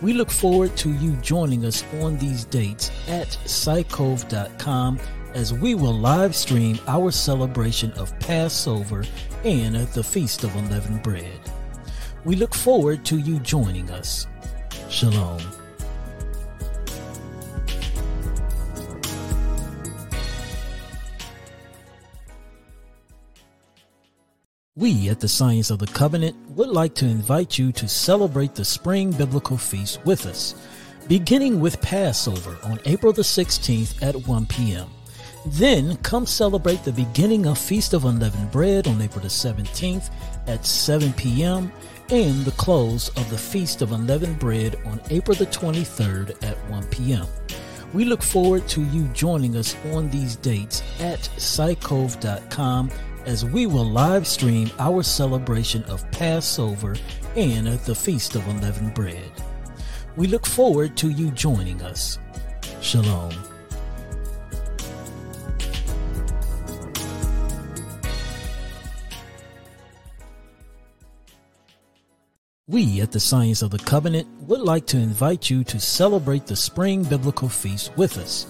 We look forward to you joining us on these dates at psycove.com as we will live stream our celebration of Passover and the Feast of Unleavened Bread. We look forward to you joining us. Shalom. We at the Science of the Covenant would like to invite you to celebrate the Spring Biblical Feast with us, beginning with Passover on April the 16th at 1 p.m. Then come celebrate the beginning of Feast of Unleavened Bread on April the 17th at 7 p.m. and the close of the Feast of Unleavened Bread on April the 23rd at 1 p.m. We look forward to you joining us on these dates at psycove.com as we will live stream our celebration of Passover and the Feast of Unleavened Bread. We look forward to you joining us. Shalom. We at the Science of the Covenant would like to invite you to celebrate the Spring Biblical Feast with us,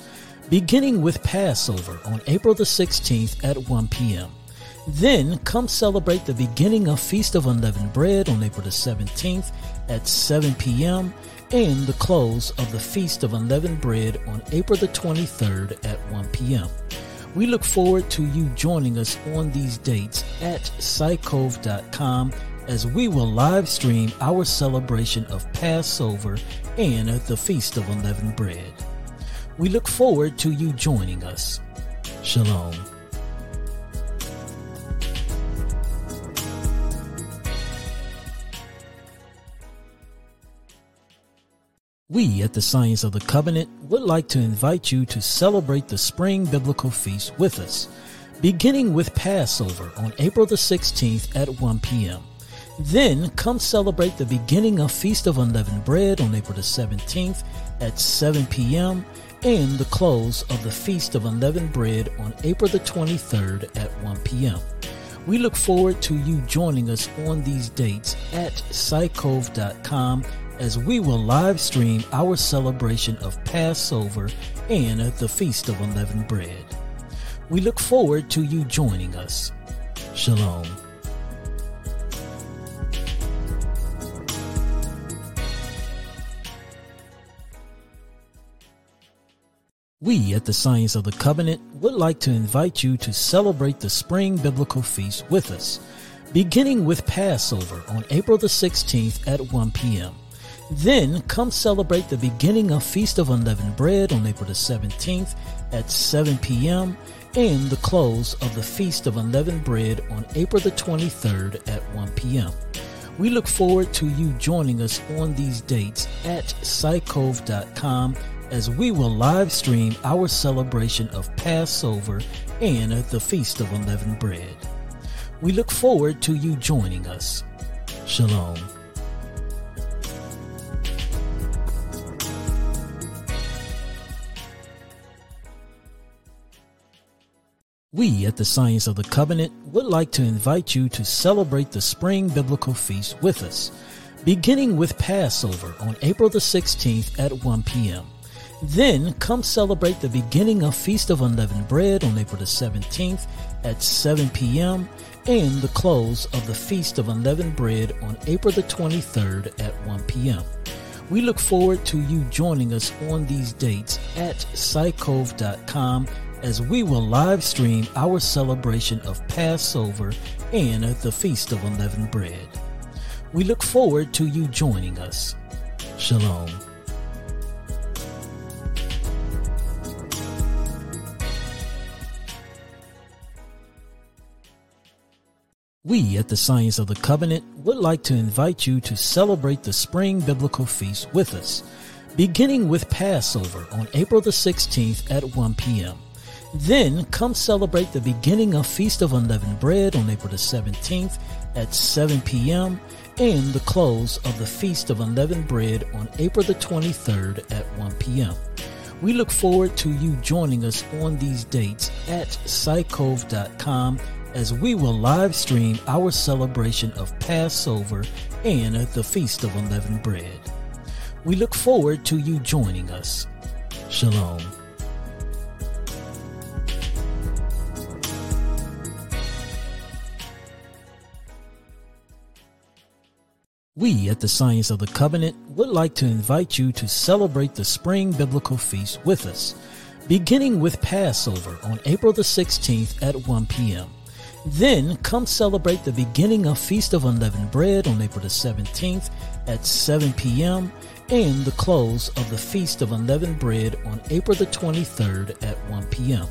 beginning with Passover on April the 16th at 1 p.m. Then come celebrate the beginning of Feast of Unleavened Bread on April the 17th at 7 p.m. and the close of the Feast of Unleavened Bread on April the 23rd at 1 p.m. We look forward to you joining us on these dates at psycove.com as we will live stream our celebration of Passover and the Feast of Unleavened Bread. We look forward to you joining us. Shalom. We at the Science of the Covenant would like to invite you to celebrate the Spring Biblical Feast with us, beginning with Passover on April the 16th at 1 p.m. Then come celebrate the beginning of Feast of Unleavened Bread on April the 17th at 7 p.m. and the close of the Feast of Unleavened Bread on April the 23rd at 1 p.m. We look forward to you joining us on these dates at psycove.com as we will live stream our celebration of Passover and the Feast of Unleavened Bread. We look forward to you joining us. Shalom. We at the Science of the Covenant would like to invite you to celebrate the Spring Biblical Feast with us, beginning with Passover on April the 16th at 1 p.m. Then come celebrate the beginning of Feast of Unleavened Bread on April the 17th at 7 p.m. and the close of the Feast of Unleavened Bread on April the 23rd at 1 p.m. We look forward to you joining us on these dates at psycove.com as we will live stream our celebration of Passover and the Feast of Unleavened Bread. We look forward to you joining us. Shalom. We at the Science of the Covenant would like to invite you to celebrate the Spring Biblical Feast with us, beginning with Passover on April the 16th at 1 p.m. Then come celebrate the beginning of Feast of Unleavened Bread on April the 17th at 7 p.m. and the close of the Feast of Unleavened Bread on April the 23rd at 1 p.m. We look forward to you joining us on these dates at psycove.com as we will live stream our celebration of Passover and the Feast of Unleavened Bread. We look forward to you joining us. Shalom. We at the Science of the Covenant would like to invite you to celebrate the Spring Biblical Feast with us, beginning with Passover on April the 16th at 1 p.m. Then come celebrate the beginning of Feast of Unleavened Bread on April the 17th at 7 p.m. and the close of the Feast of Unleavened Bread on April the 23rd at 1 p.m. We look forward to you joining us on these dates at psycove.com as we will live stream our celebration of Passover and the Feast of Unleavened Bread. We look forward to you joining us. Shalom. We at the Science of the Covenant would like to invite you to celebrate the Spring Biblical Feast with us, beginning with Passover on April the 16th at 1 p.m. Then come celebrate the beginning of Feast of Unleavened Bread on April the 17th at 7 p.m. and the close of the Feast of Unleavened Bread on April the 23rd at 1 p.m.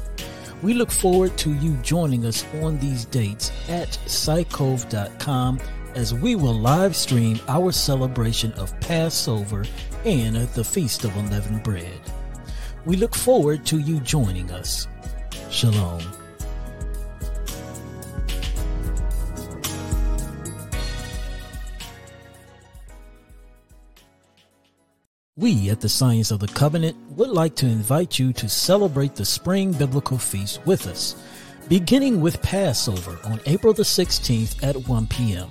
We look forward to you joining us on these dates at psycove.com as we will live stream our celebration of Passover and the Feast of Unleavened Bread. We look forward to you joining us. Shalom. We at the Science of the Covenant would like to invite you to celebrate the Spring Biblical Feast with us, beginning with Passover on April the 16th at 1 p.m.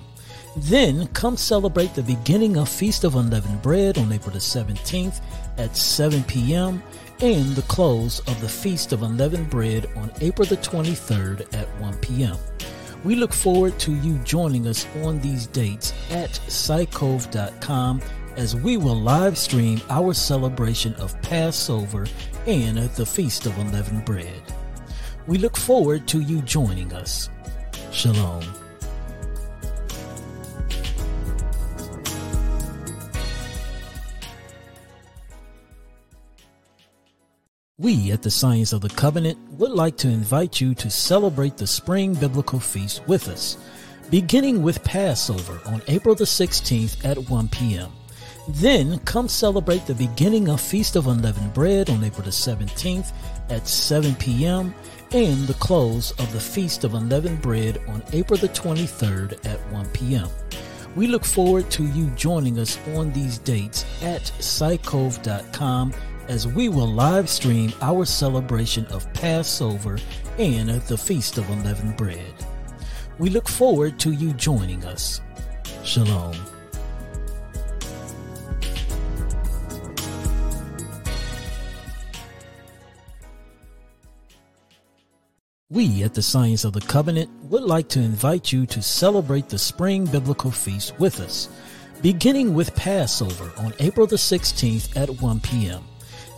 Then come celebrate the beginning of Feast of Unleavened Bread on April the 17th at 7 p.m. and the close of the Feast of Unleavened Bread on April the 23rd at 1 p.m. We look forward to you joining us on these dates at psycove.com as we will live stream our celebration of Passover and the Feast of Unleavened Bread. We look forward to you joining us. Shalom. We at the Science of the Covenant would like to invite you to celebrate the Spring Biblical Feast with us, beginning with Passover on April the 16th at 1 p.m. Then come celebrate the beginning of Feast of Unleavened Bread on April the 17th at 7 p.m. and the close of the Feast of Unleavened Bread on April the 23rd at 1 p.m. We look forward to you joining us on these dates at psycove.com as we will live stream our celebration of Passover and the Feast of Unleavened Bread. We look forward to you joining us. Shalom. We at the Science of the Covenant would like to invite you to celebrate the Spring Biblical Feast with us, beginning with Passover on April the 16th at 1 p.m.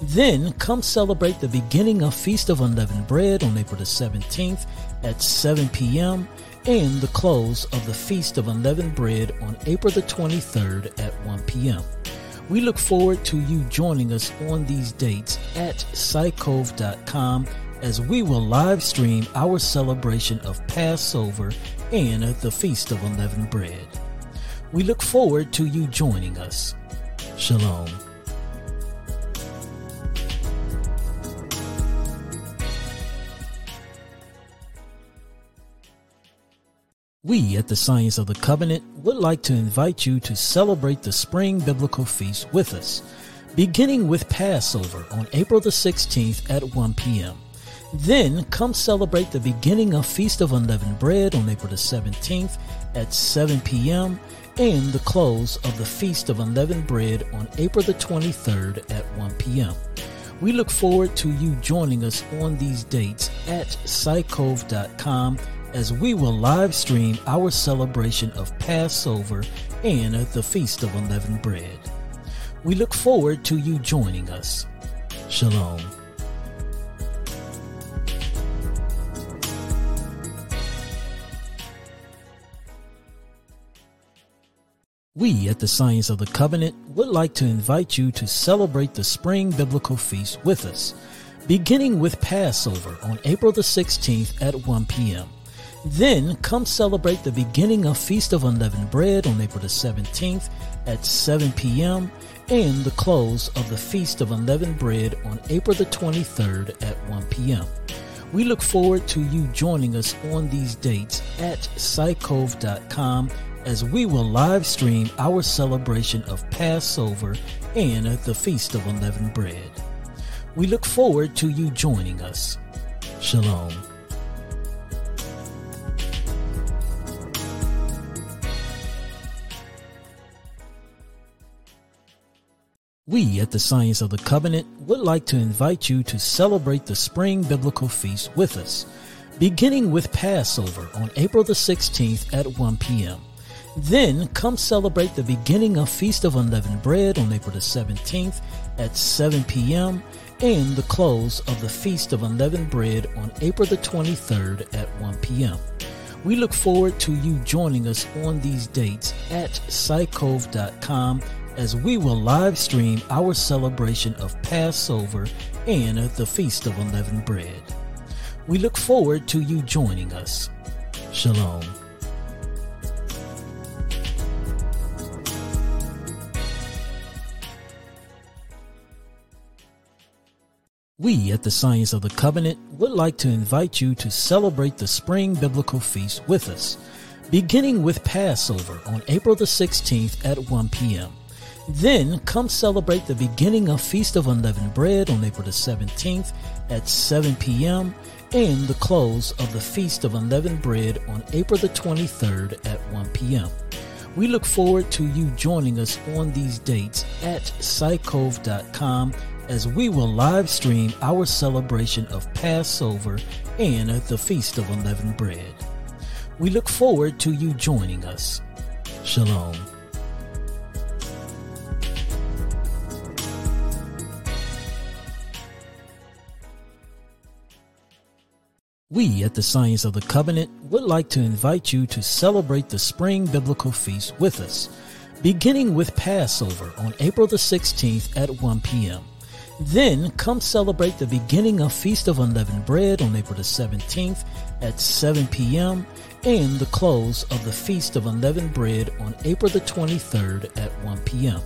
Then come celebrate the beginning of Feast of Unleavened Bread on April the 17th at 7 p.m. and the close of the Feast of Unleavened Bread on April the 23rd at 1 p.m. We look forward to you joining us on these dates at psycove.com as we will live stream our celebration of Passover and the Feast of Unleavened Bread. We look forward to you joining us. Shalom. We at the Science of the Covenant would like to invite you to celebrate the Spring Biblical Feast with us, beginning with Passover on April the 16th at 1 p.m. Then come celebrate the beginning of Feast of Unleavened Bread on April the 17th at 7 p.m. and the close of the Feast of Unleavened Bread on April the 23rd at 1 p.m. We look forward to you joining us on these dates at psycove.com as we will live stream our celebration of Passover and the Feast of Unleavened Bread. We look forward to you joining us. Shalom. We at the Science of the Covenant would like to invite you to celebrate the Spring Biblical Feast with us, beginning with Passover on April the 16th at 1 p.m. Then come celebrate the beginning of Feast of Unleavened Bread on April the 17th at 7 p.m. and the close of the Feast of Unleavened Bread on April the 23rd at 1 p.m. We look forward to you joining us on these dates at psycove.com as we will live stream our celebration of Passover and the Feast of Unleavened Bread. We look forward to you joining us. Shalom. We at the Science of the Covenant would like to invite you to celebrate the Spring Biblical Feast with us, beginning with Passover on April the 16th at 1 p.m. Then come celebrate the beginning of Feast of Unleavened Bread on April the 17th at 7 p.m. and the close of the Feast of Unleavened Bread on April the 23rd at 1 p.m. We look forward to you joining us on these dates at psycove.com as we will live stream our celebration of Passover and the Feast of Unleavened Bread. We look forward to you joining us. Shalom. We at the Science of the Covenant would like to invite you to celebrate the Spring Biblical Feast with us, beginning with Passover on April the 16th at 1 p.m. Then come celebrate the beginning of Feast of Unleavened Bread on April the 17th at 7 p.m. and the close of the Feast of Unleavened Bread on April the 23rd at 1 p.m. We look forward to you joining us on these dates at psycove.com as we will live stream our celebration of Passover and the Feast of Unleavened Bread. We look forward to you joining us. Shalom. We at the Science of the Covenant would like to invite you to celebrate the Spring Biblical Feast with us, beginning with Passover on April the 16th at 1 p.m. Then come celebrate the beginning of Feast of Unleavened Bread on April the 17th at 7 p.m. and the close of the Feast of Unleavened Bread on April the 23rd at 1 p.m.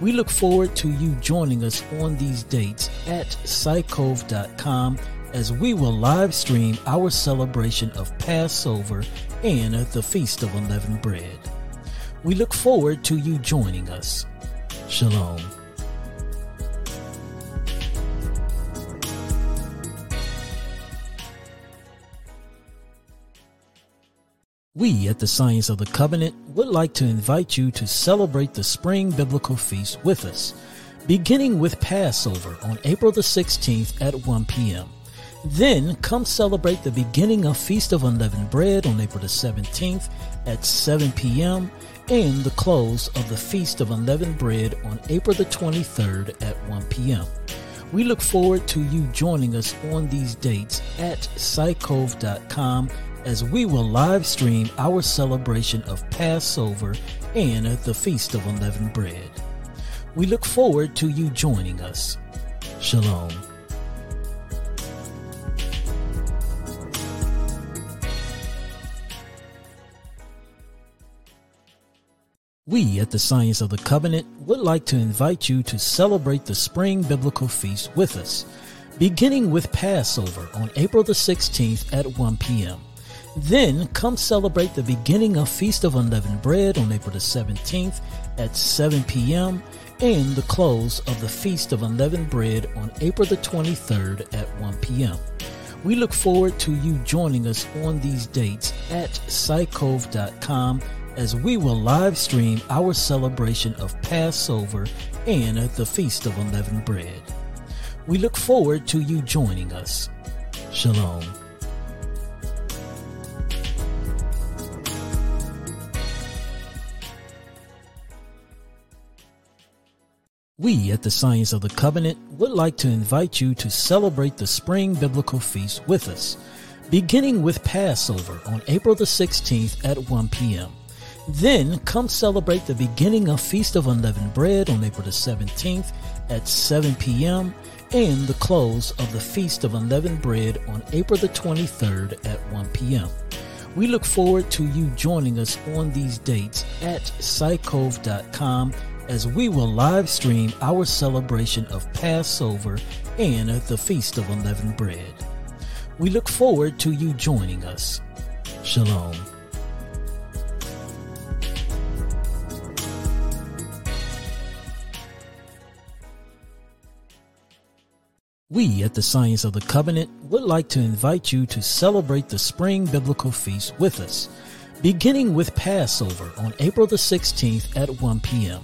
We look forward to you joining us on these dates at psycove.com as we will live stream our celebration of Passover and the Feast of Unleavened Bread. We look forward to you joining us. Shalom. We at the Science of the Covenant would like to invite you to celebrate the Spring Biblical Feast with us, beginning with Passover on April the 16th at 1 p.m. Then come celebrate the beginning of Feast of Unleavened Bread on April the 17th at 7 p.m. and the close of the Feast of Unleavened Bread on April the 23rd at 1 p.m. We look forward to you joining us on these dates at psycove.com as we will live stream our celebration of Passover and the Feast of Unleavened Bread. We look forward to you joining us. Shalom. We at the Science of the Covenant would like to invite you to celebrate the Spring Biblical Feast with us, beginning with Passover on April the 16th at 1 p.m. Then come celebrate the beginning of Feast of Unleavened Bread on April the 17th at 7 p.m. and the close of the Feast of Unleavened Bread on April the 23rd at 1 p.m. We look forward to you joining us on these dates at psycove.com as we will live stream our celebration of Passover and the Feast of Unleavened Bread. We look forward to you joining us. Shalom. We at the Science of the Covenant would like to invite you to celebrate the Spring Biblical Feast with us, beginning with Passover on April the 16th at 1 p.m. Then come celebrate the beginning of Feast of Unleavened Bread on April the 17th at 7 p.m. and the close of the Feast of Unleavened Bread on April the 23rd at 1 p.m. We look forward to you joining us on these dates at psycove.com as we will live stream our celebration of Passover and the Feast of Unleavened Bread. We look forward to you joining us. Shalom. We at the Science of the Covenant would like to invite you to celebrate the Spring Biblical Feast with us, beginning with Passover on April the 16th at 1 p.m.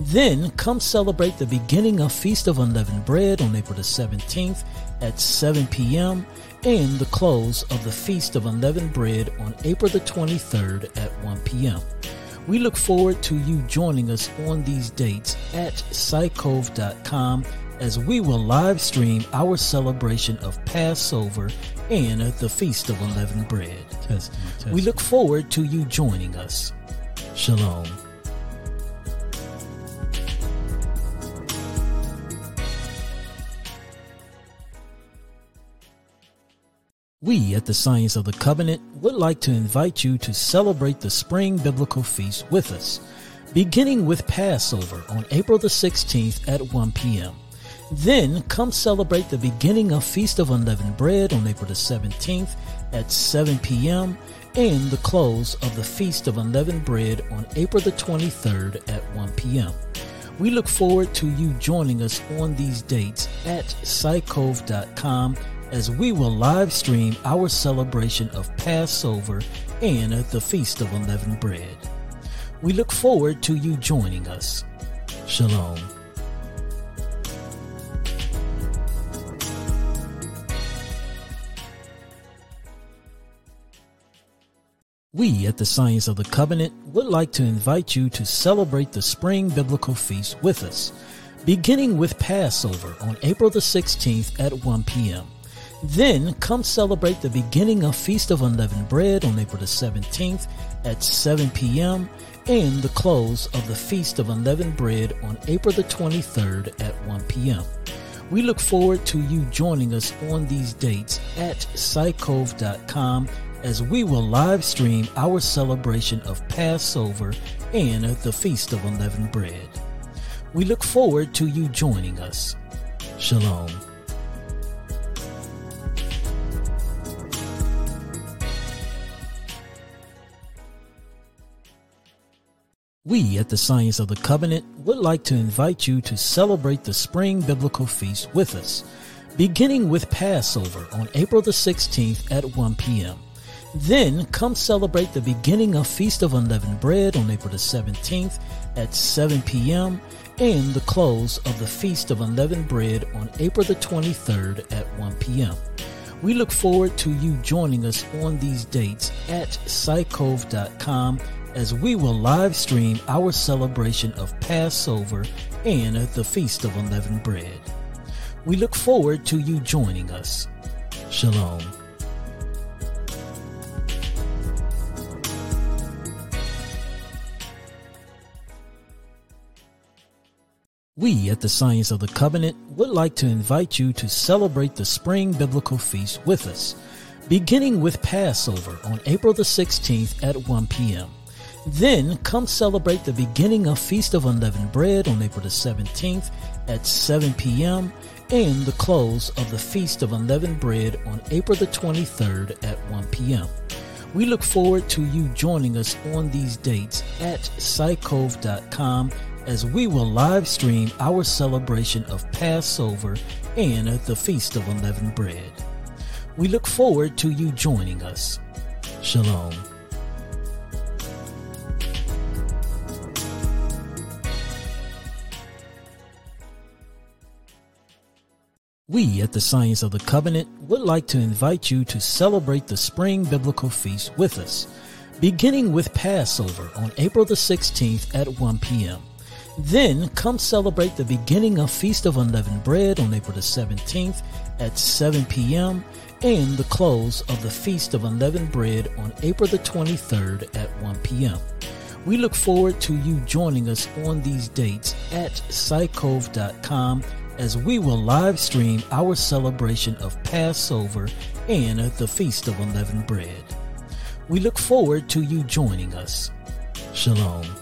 Then come celebrate the beginning of Feast of Unleavened Bread on April the 17th at 7 p.m. and the close of the Feast of Unleavened Bread on April the 23rd at 1 p.m. We look forward to you joining us on these dates at psycove.com as we will live stream our celebration of Passover and the Feast of Unleavened Bread. We look forward to you joining us. Shalom. We at the Science of the Covenant would like to invite you to celebrate the Spring Biblical Feast with us, beginning with Passover on April the 16th at 1 p.m. Then come celebrate the beginning of Feast of Unleavened Bread on April the 17th at 7 p.m. and the close of the Feast of Unleavened Bread on April the 23rd at 1 p.m. We look forward to you joining us on these dates at psycove.com as we will live stream our celebration of Passover and the Feast of Unleavened Bread. We look forward to you joining us. Shalom. We at the Science of the Covenant would like to invite you to celebrate the Spring Biblical Feast with us, beginning with Passover on April the 16th at 1 p.m. Then come celebrate the beginning of Feast of Unleavened Bread on April the 17th at 7 p.m. and the close of the Feast of Unleavened Bread on April the 23rd at 1 p.m. We look forward to you joining us on these dates at psycove.com as we will live stream our celebration of Passover and the Feast of Unleavened Bread. We look forward to you joining us. Shalom. We at the Science of the Covenant would like to invite you to celebrate the Spring Biblical Feast with us, beginning with Passover on April the 16th at 1 p.m. Then come celebrate the beginning of Feast of Unleavened Bread on April the 17th at 7 p.m. and the close of the Feast of Unleavened Bread on April the 23rd at 1 p.m. We look forward to you joining us on these dates at psycove.com as we will live stream our celebration of Passover and the Feast of Unleavened Bread. We look forward to you joining us. Shalom. We at the Science of the Covenant would like to invite you to celebrate the Spring Biblical Feast with us, beginning with Passover on April the 16th at 1 p.m. Then come celebrate the beginning of Feast of Unleavened Bread on April the 17th at 7 p.m. and the close of the Feast of Unleavened Bread on April the 23rd at 1 p.m. We look forward to you joining us on these dates at psycove.com as we will live stream our celebration of Passover and the Feast of Unleavened Bread. We look forward to you joining us. Shalom. We at the Science of the Covenant would like to invite you to celebrate the Spring Biblical Feast with us, beginning with Passover on April the 16th at 1 p.m. Then come celebrate the beginning of Feast of Unleavened Bread on April the 17th at 7 p.m. and the close of the Feast of Unleavened Bread on April the 23rd at 1 p.m. We look forward to you joining us on these dates at psycove.com as we will live stream our celebration of Passover and the Feast of Unleavened Bread. We look forward to you joining us. Shalom.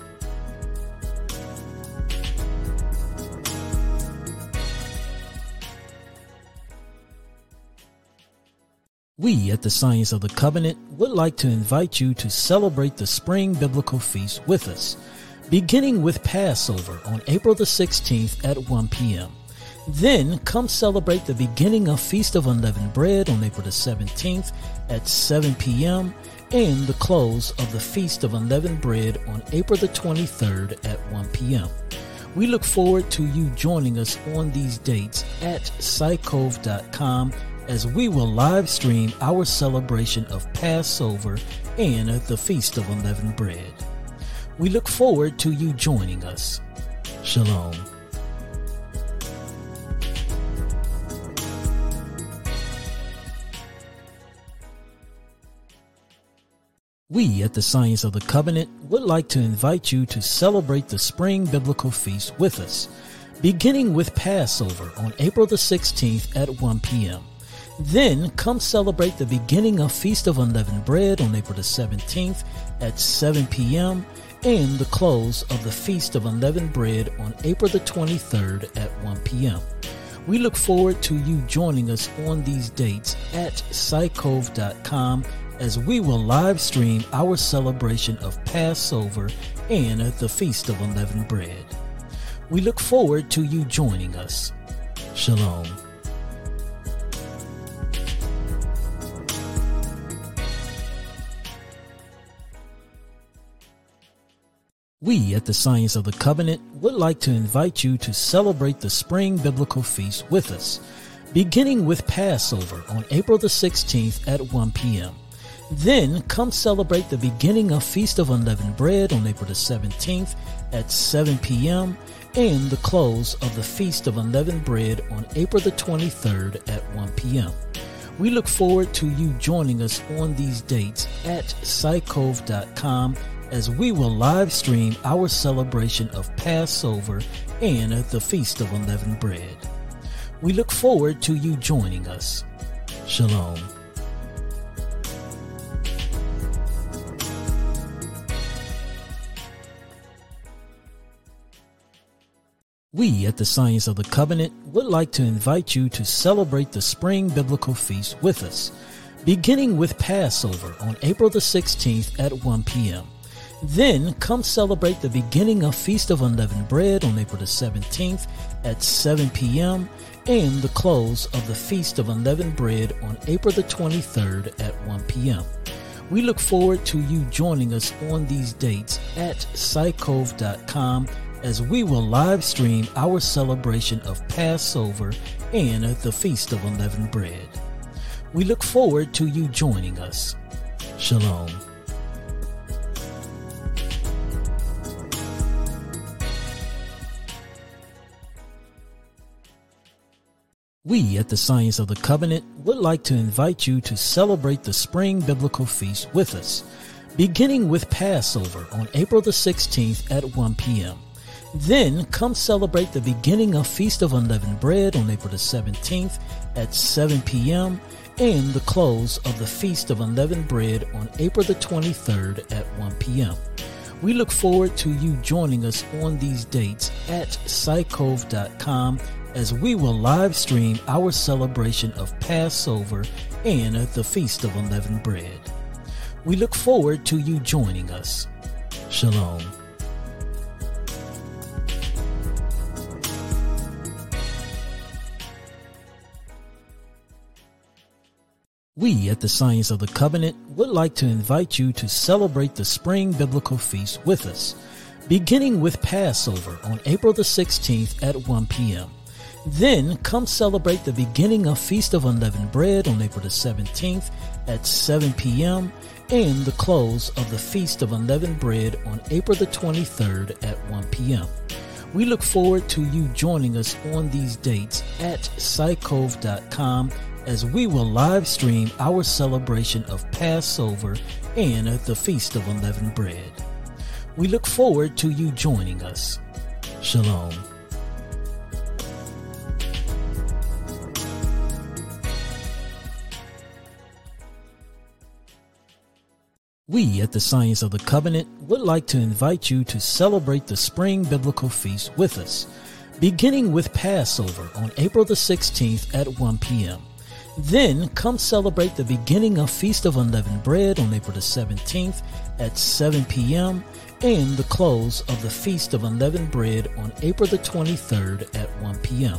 We at the Science of the Covenant would like to invite you to celebrate the Spring Biblical Feast with us, beginning with Passover on April the 16th at 1 p.m. Then come celebrate the beginning of Feast of Unleavened Bread on April the 17th at 7 p.m. and the close of the Feast of Unleavened Bread on April the 23rd at 1 p.m. We look forward to you joining us on these dates at psycove.com as we will live stream our celebration of Passover and the Feast of Unleavened Bread. We look forward to you joining us. Shalom. We at the Science of the Covenant would like to invite you to celebrate the Spring Biblical Feast with us, beginning with Passover on April the 16th at 1 p.m. Then come celebrate the beginning of Feast of Unleavened Bread on April the 17th at 7 p.m. and the close of the Feast of Unleavened Bread on April the 23rd at 1 p.m. We look forward to you joining us on these dates at psycove.com as we will live stream our celebration of Passover and the Feast of Unleavened Bread. We look forward to you joining us. Shalom. We at the Science of the Covenant would like to invite you to celebrate the Spring Biblical Feast with us, beginning with Passover on April the 16th at 1 p.m. Then come celebrate the beginning of Feast of Unleavened Bread on April the 17th at 7 p.m. and the close of the Feast of Unleavened Bread on April the 23rd at 1 p.m. We look forward to you joining us on these dates at psycove.com as we will live stream our celebration of Passover and the Feast of Unleavened Bread. We look forward to you joining us. Shalom. We at the Science of the Covenant would like to invite you to celebrate the Spring Biblical Feast with us, beginning with Passover on April the 16th at 1 p.m. Then come celebrate the beginning of Feast of Unleavened Bread on April the 17th at 7 p.m. and the close of the Feast of Unleavened Bread on April the 23rd at 1 p.m. We look forward to you joining us on these dates at psycove.com as we will live stream our celebration of Passover and the Feast of Unleavened Bread. We look forward to you joining us. Shalom. We at the Science of the Covenant would like to invite you to celebrate the Spring Biblical Feast with us, beginning with Passover on April the 16th at 1 p.m. Then come celebrate the beginning of Feast of Unleavened Bread on April the 17th at 7 p.m. and the close of the Feast of Unleavened Bread on April the 23rd at 1 p.m. We look forward to you joining us on these dates at psycove.com as we will live stream our celebration of Passover and the Feast of Unleavened Bread. We look forward to you joining us. Shalom. We at the Science of the Covenant would like to invite you to celebrate the Spring Biblical Feast with us, beginning with Passover on April the 16th at 1 p.m. Then come celebrate the beginning of Feast of Unleavened Bread on April the 17th at 7 p.m. and the close of the Feast of Unleavened Bread on April the 23rd at 1 p.m. We look forward to you joining us on these dates at psycove.com as we will live stream our celebration of Passover and the Feast of Unleavened Bread. We look forward to you joining us. Shalom. We at the Science of the Covenant would like to invite you to celebrate the Spring Biblical Feast with us, beginning with Passover on April the 16th at 1 p.m. Then come celebrate the beginning of Feast of Unleavened Bread on April the 17th at 7 p.m. and the close of the Feast of Unleavened Bread on April the 23rd at 1 p.m.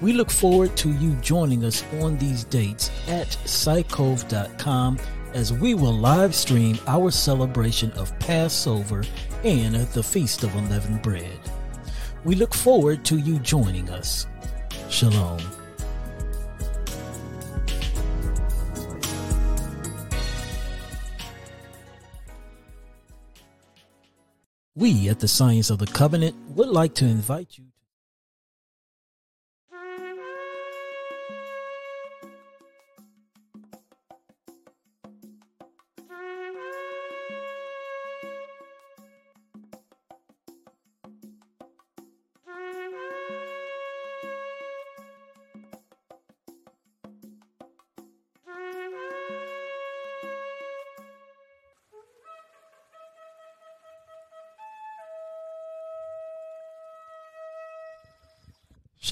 We look forward to you joining us on these dates at psycove.com as we will live stream our celebration of Passover and the Feast of Unleavened Bread. We look forward to you joining us. Shalom. We at the Science of the Covenant would like to invite you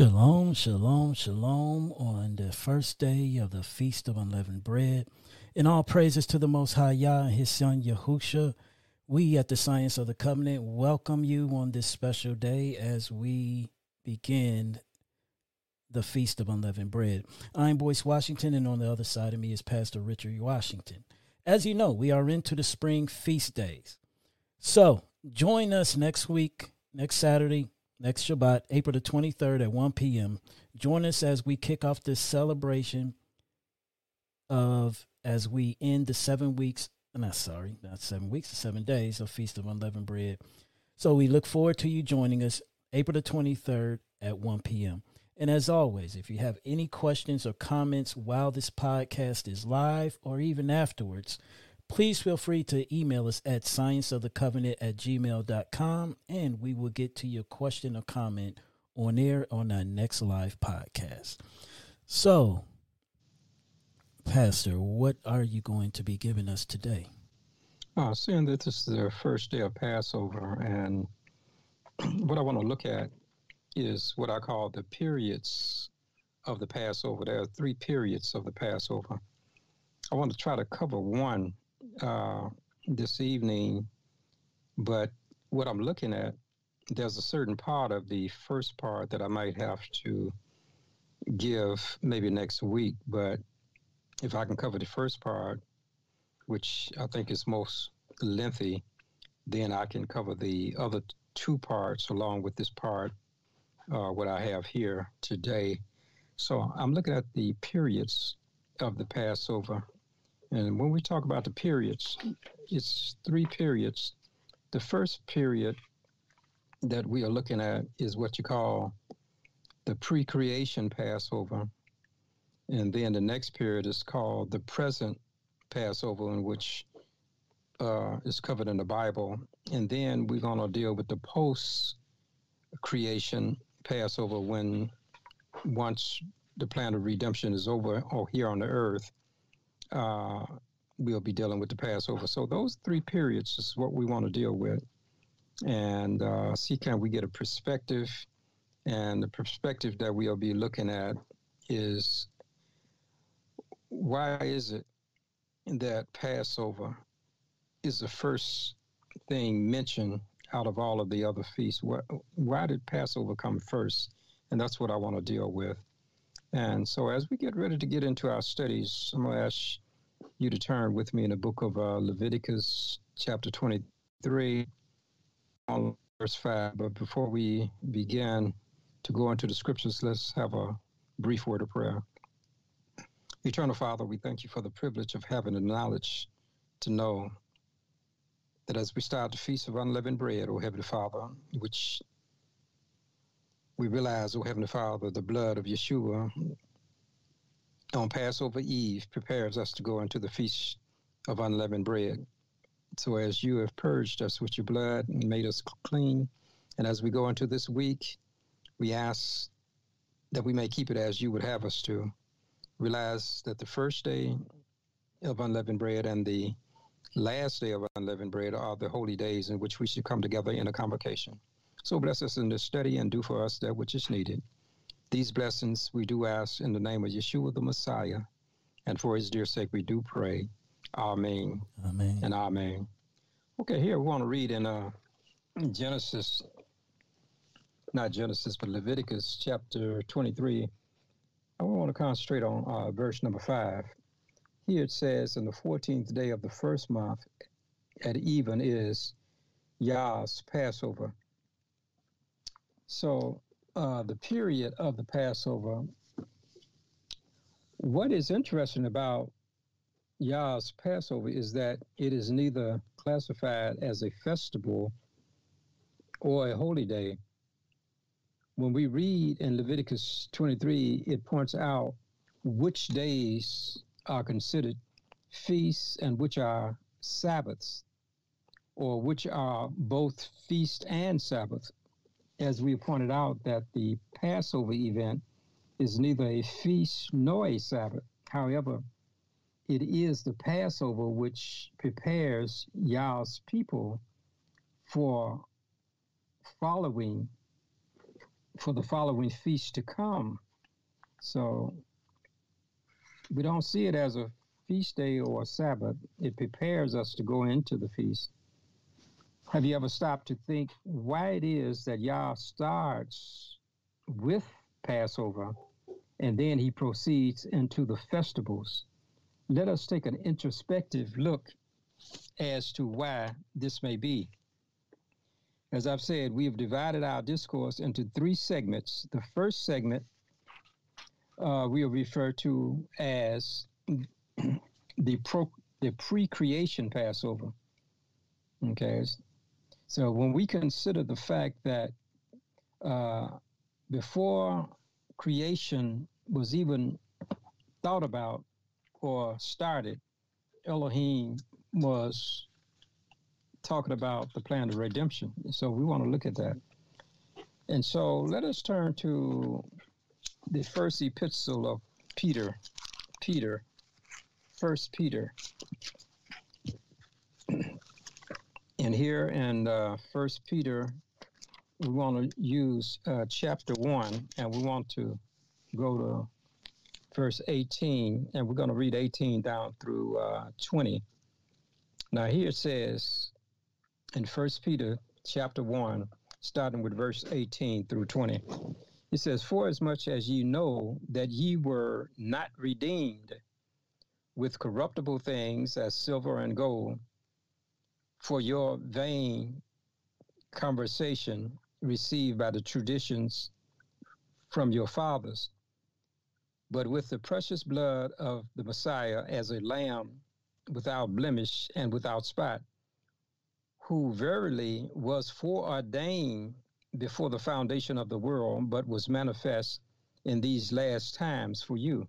Shalom, shalom, shalom on the first day of the Feast of Unleavened Bread. In all praises to the Most High Yah and His Son Yahusha, we at the Science of the Covenant welcome you on this special day as we begin the Feast of Unleavened Bread. I'm Boyce Washington, and on the other side of me is Pastor Richard Washington. As you know, we are into the spring feast days. So join us next week, next Saturday, next Shabbat, April the 23rd at 1 p.m. Join us as we kick off this celebration of, as we end the seven weeks, not sorry, not seven weeks, the seven days of Feast of Unleavened Bread. So we look forward to you joining us April the 23rd at 1 p.m. And as always, if you have any questions or comments while this podcast is live or even afterwards, Please feel free to email us at scienceofthecovenant at gmail.com and we will get to your question or comment on air on our next live podcast. So, Pastor, what are you going to be giving us today? Uh, seeing that this is the first day of Passover, and what I want to look at is what I call the periods of the Passover. There are three periods of the Passover. I want to try to cover one uh, this evening, but what I'm looking at, there's a certain part of the first part that I might have to give maybe next week. But if I can cover the first part, which I think is most lengthy, then I can cover the other two parts along with this part, uh, what I have here today. So I'm looking at the periods of the Passover and when we talk about the periods, it's three periods. The first period that we are looking at is what you call the pre creation Passover. And then the next period is called the present Passover, in which uh, is covered in the Bible. And then we're going to deal with the post creation Passover when once the plan of redemption is over or here on the earth uh, we'll be dealing with the Passover. So those three periods is what we want to deal with, and uh, see can we get a perspective. And the perspective that we'll be looking at is why is it that Passover is the first thing mentioned out of all of the other feasts? why did Passover come first? And that's what I want to deal with. And so, as we get ready to get into our studies, I'm going to ask you to turn with me in the book of uh, Leviticus, chapter 23, on verse 5. But before we begin to go into the scriptures, let's have a brief word of prayer. Eternal Father, we thank you for the privilege of having the knowledge to know that as we start the Feast of Unleavened Bread, O Heavenly Father, which we realize, O Heavenly Father, the blood of Yeshua on Passover Eve prepares us to go into the feast of unleavened bread. So as you have purged us with your blood and made us clean, and as we go into this week, we ask that we may keep it as you would have us to. Realize that the first day of unleavened bread and the last day of unleavened bread are the holy days in which we should come together in a convocation. So bless us in this study and do for us that which is needed. These blessings we do ask in the name of Yeshua the Messiah, and for his dear sake we do pray. Amen. Amen. And amen. Okay, here we want to read in uh, Genesis, not Genesis, but Leviticus chapter 23. I want to concentrate on uh, verse number 5. Here it says, In the 14th day of the first month at even is Yah's Passover So uh, the period of the Passover. What is interesting about Yah's Passover is that it is neither classified as a festival or a holy day. When we read in Leviticus 23, it points out which days are considered feasts and which are Sabbaths, or which are both feast and Sabbath. As we pointed out, that the Passover event is neither a feast nor a Sabbath. However, it is the Passover which prepares Yah's people for following for the following feast to come. So we don't see it as a feast day or a Sabbath. It prepares us to go into the feast. Have you ever stopped to think why it is that Yah starts with Passover and then he proceeds into the festivals? Let us take an introspective look as to why this may be. As I've said, we have divided our discourse into three segments. The first segment uh, we'll refer to as the pro the pre-creation Passover. Okay, so when we consider the fact that uh, before creation was even thought about or started, Elohim was talking about the plan of redemption. So we want to look at that. And so let us turn to the first epistle of Peter. Peter, First Peter. And here in uh, First Peter, we want to use uh, chapter one, and we want to go to verse 18, and we're going to read 18 down through uh, 20. Now here it says in First Peter chapter one, starting with verse 18 through 20. It says, For as much as ye know that ye were not redeemed with corruptible things as silver and gold, for your vain conversation received by the traditions from your fathers, but with the precious blood of the Messiah as a lamb without blemish and without spot, who verily was foreordained before the foundation of the world, but was manifest in these last times for you.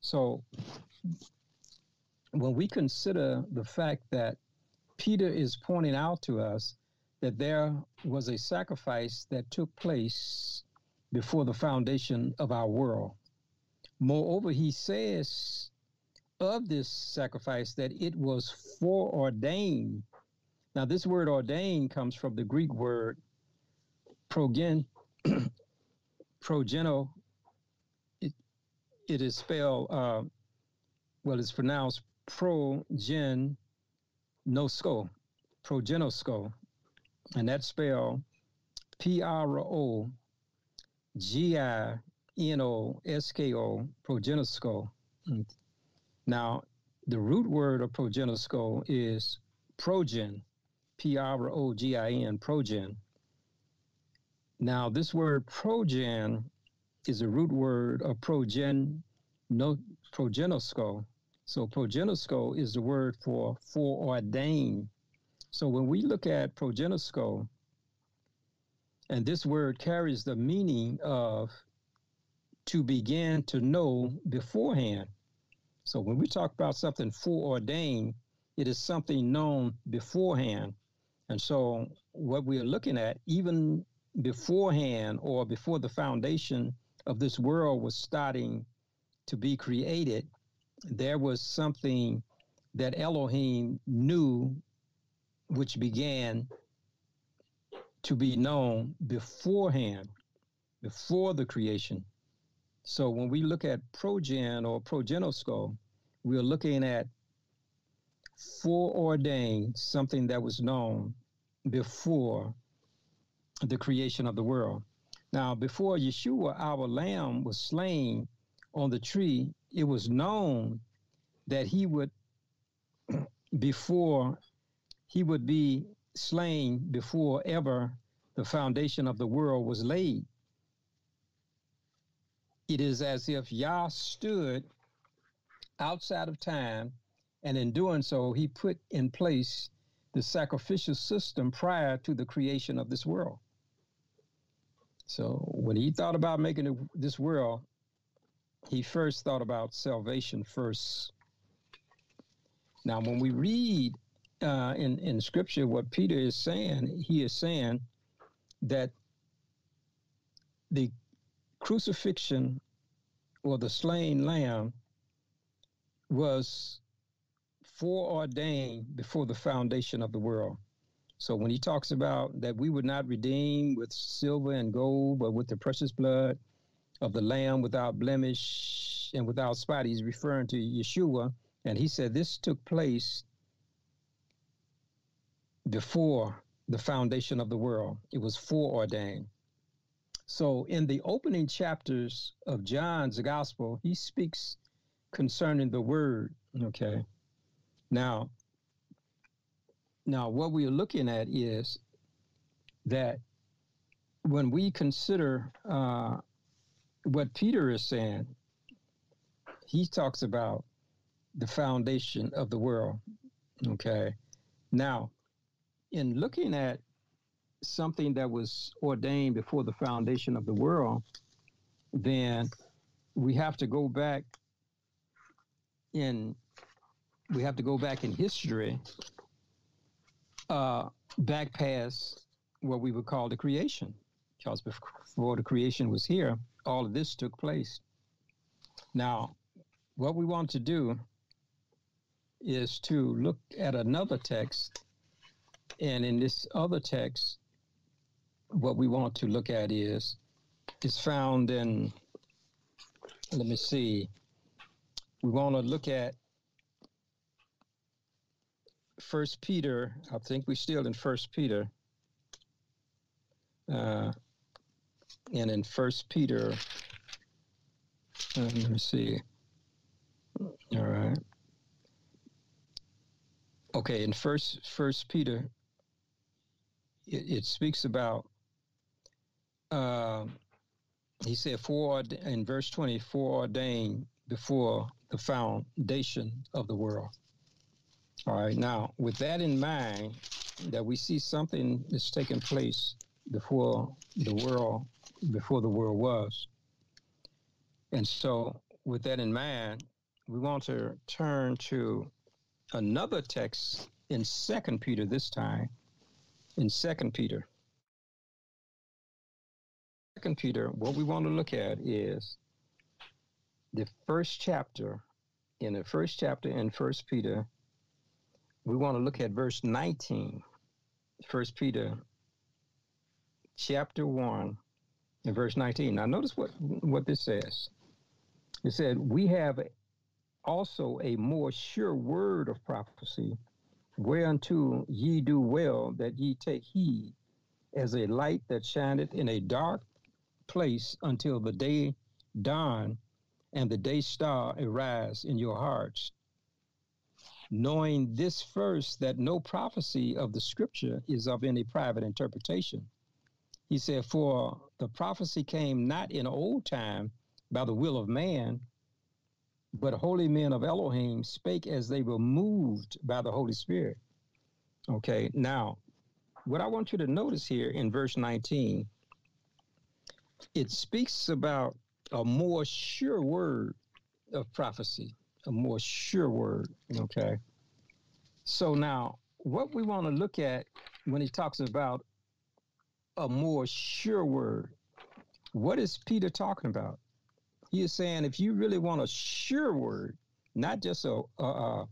So when we consider the fact that Peter is pointing out to us that there was a sacrifice that took place before the foundation of our world. Moreover, he says of this sacrifice that it was foreordained. Now, this word ordained comes from the Greek word progen, progeno, it, it is spelled, uh, well, it's pronounced progen nosco, proginosko, and that's spelled P R O G I N O S K O, proginosko. Now, the root word of proginosko is progen, P R O G I N, progen. Now, this word progen is a root word of progen, no, proginosko. So proginosko is the word for foreordained. So when we look at proginosko, and this word carries the meaning of to begin to know beforehand. So when we talk about something foreordained, it is something known beforehand. And so what we're looking at, even beforehand or before the foundation of this world was starting to be created, there was something that Elohim knew which began to be known beforehand, before the creation. So when we look at progen or proginosko, we're looking at foreordained, something that was known before the creation of the world. Now, before Yeshua, our lamb, was slain on the tree, it was known that he would, before he would be slain before ever the foundation of the world was laid. It is as if Yah stood outside of time, and in doing so, he put in place the sacrificial system prior to the creation of this world. So when he thought about making this world, he first thought about salvation first. Now, when we read uh, in in Scripture what Peter is saying, he is saying that the crucifixion or the slain lamb was foreordained before the foundation of the world. So when he talks about that we would not redeem with silver and gold, but with the precious blood of the lamb without blemish and without spot, he's referring to Yeshua. And he said this took place before the foundation of the world. It was foreordained. So in the opening chapters of John's gospel, he speaks concerning the word. Okay. Now, now, what we're looking at is that when we consider uh, what Peter is saying, he talks about the foundation of the world. Okay. Now, in looking at something that was ordained before the foundation of the world, then we have to go back in we have to go back in history uh, back past what we would call the creation. Because before the creation was here, all of this took place. Now, what we want to do is to look at another text. And in this other text, what we want to look at is is found in let me see. We want to look at First Peter, I think we're still in First Peter, uh, and in First Peter, uh, let me see. All right. Okay, in First First Peter, it, it speaks about. Uh, he said, "For in verse twenty, foreordained before the foundation of the world." All right. Now, with that in mind, that we see something that's taking place before the world, before the world was. And so, with that in mind, we want to turn to another text in Second Peter this time. In Second Peter. Second Peter, what we want to look at is the first chapter. In the first chapter in First Peter, we want to look at verse 19, 1 Peter chapter 1 and verse 19. Now, notice what, what this says. It said, We have also a more sure word of prophecy, whereunto ye do well that ye take heed, as a light that shineth in a dark place until the day dawn and the day star arise in your hearts knowing this first that no prophecy of the scripture is of any private interpretation. He said, For the prophecy came not in old time by the will of man, but holy men of Elohim spake as they were moved by the Holy Spirit. Okay, now, what I want you to notice here in verse 19, it speaks about a more sure word of prophecy a more sure word. Okay. So now, what we want to look at when he talks about a more sure word, what is Peter talking about? He is saying if you really want a sure word, not just a a,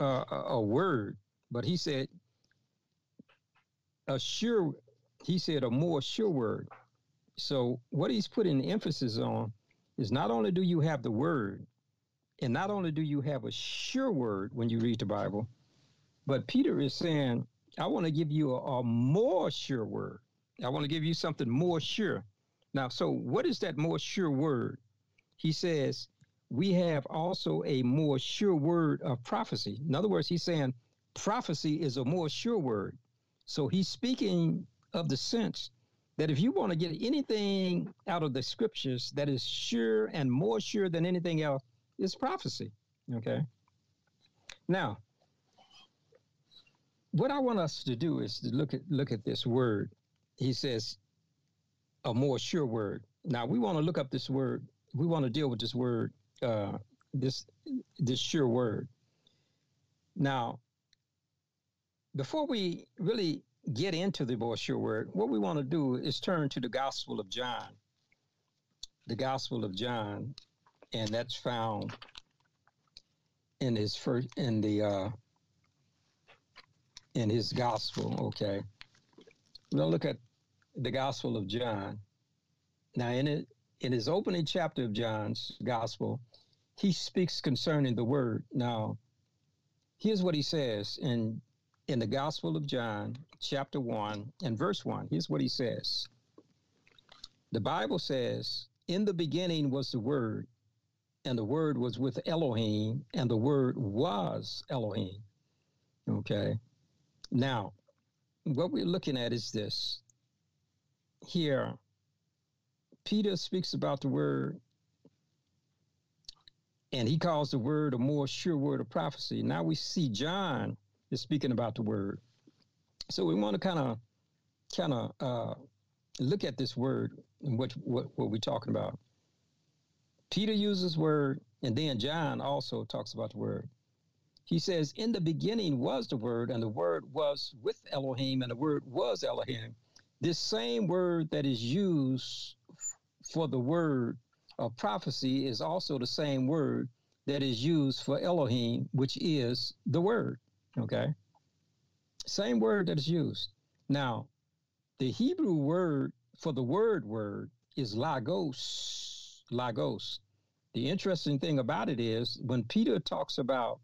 a, a word, but he said a sure. He said a more sure word. So what he's putting emphasis on is not only do you have the word, and not only do you have a sure word when you read the Bible, but Peter is saying, I want to give you a, a more sure word. I want to give you something more sure. Now, so what is that more sure word? He says, we have also a more sure word of prophecy. In other words, he's saying prophecy is a more sure word. So he's speaking of the sense that if you want to get anything out of the scriptures that is sure and more sure than anything else, is prophecy. Okay. Now, what I want us to do is to look at look at this word. He says, a more sure word. Now we want to look up this word. We want to deal with this word, uh, this this sure word. Now, before we really get into the more sure word, what we want to do is turn to the Gospel of John. The Gospel of John, and that's found in his first in the uh, in his gospel. Okay, we're gonna look at the Gospel of John. Now, in it, in his opening chapter of John's Gospel, he speaks concerning the Word. Now, here's what he says in in the Gospel of John, chapter one and verse one. Here's what he says. The Bible says, "In the beginning was the Word, and the Word was with Elohim, and the Word was Elohim." Okay. Now, what we're looking at is this here, Peter speaks about the word, and he calls the word a more sure word of prophecy. Now we see John is speaking about the word. So we want to kind of, kind of uh, look at this word and what, what what we're talking about. Peter uses word, and then John also talks about the word. He says, "In the beginning was the word, and the word was with Elohim, and the word was Elohim." This same word that is used for the word of prophecy is also the same word that is used for Elohim, which is the word. Okay. Same word that is used. Now, the Hebrew word for the word word is logos. Logos. The interesting thing about it is when Peter talks about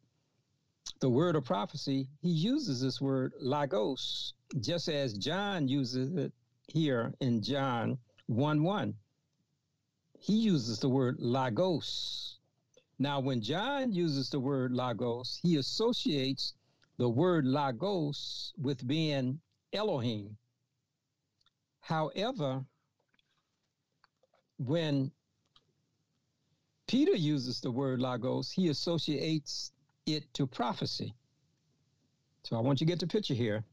the word of prophecy, he uses this word logos just as John uses it here in John 1 1. He uses the word logos. Now, when John uses the word logos, he associates the word logos with being Elohim. However, when Peter uses the word logos, he associates it to prophecy. So I want you to get the picture here.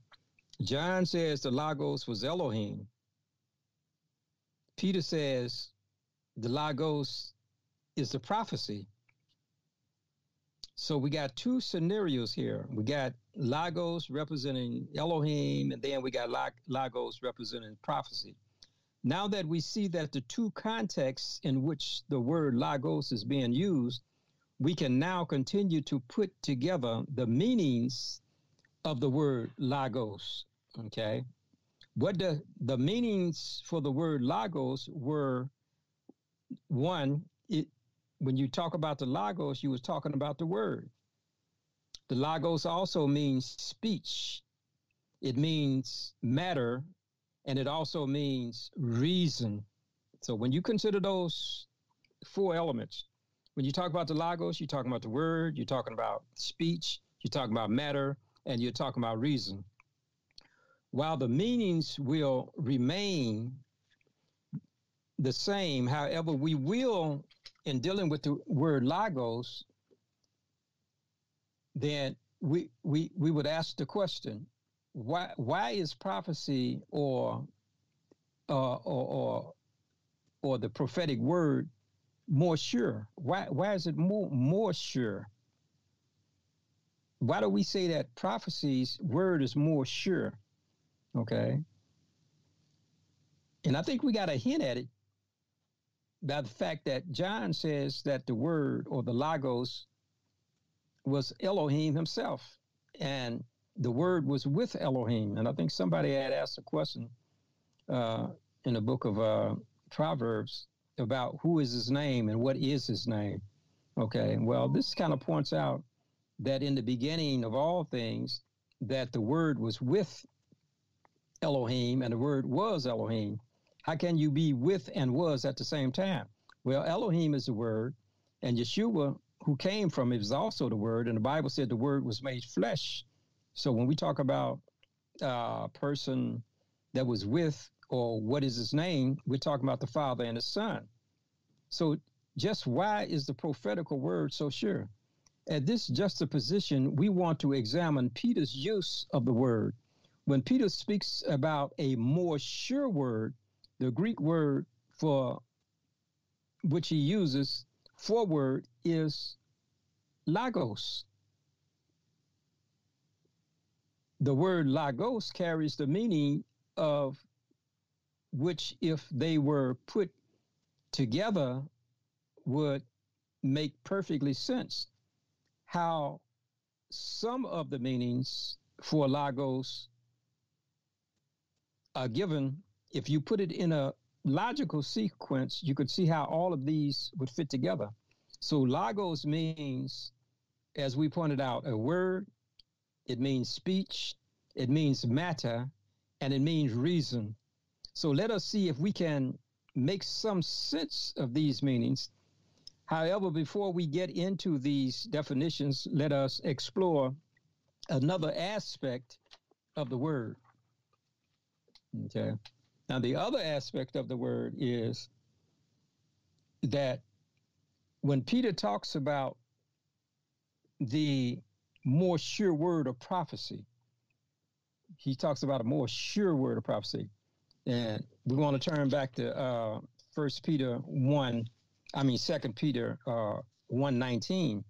John says the Logos was Elohim. Peter says the Logos is the prophecy. So we got two scenarios here. We got Logos representing Elohim, and then we got Logos representing prophecy. Now that we see that the two contexts in which the word Logos is being used, we can now continue to put together the meanings of the word Logos. Okay. What the, the meanings for the word logos were one, it when you talk about the logos, you was talking about the word. The logos also means speech. It means matter, and it also means reason. So when you consider those four elements, when you talk about the logos, you're talking about the word, you're talking about speech, you're talking about matter, and you're talking about reason. While the meanings will remain the same, however, we will, in dealing with the word logos, then we we we would ask the question, why why is prophecy or uh, or, or or the prophetic word more sure? Why why is it more more sure? Why do we say that prophecy's word is more sure? Okay. And I think we got a hint at it by the fact that John says that the word or the Logos was Elohim himself. And the word was with Elohim. And I think somebody had asked a question uh, in the book of uh, Proverbs about who is his name and what is his name. Okay, well, this kind of points out that in the beginning of all things, that the word was with Elohim and the word was Elohim. How can you be with and was at the same time? Well, Elohim is the word, and Yeshua, who came from is also the word. And the Bible said the word was made flesh. So when we talk about a person that was with or what is his name, we're talking about the Father and the Son. So, just why is the prophetical word so sure? At this juxtaposition, we want to examine Peter's use of the word. When Peter speaks about a more sure word, the Greek word for which he uses for word is logos. The word logos carries the meaning of which, if they were put together, would make perfectly sense. How some of the meanings for logos are given, if you put it in a logical sequence, you could see how all of these would fit together. So, logos means, as we pointed out, a word, it means speech, it means matter, and it means reason. So, let us see if we can make some sense of these meanings. However, before we get into these definitions, let us explore another aspect of the word. Okay. Now, the other aspect of the word is that when Peter talks about the more sure word of prophecy, he talks about a more sure word of prophecy. And we want to turn back to uh, First Peter 1, I mean, Second Peter uh, 119.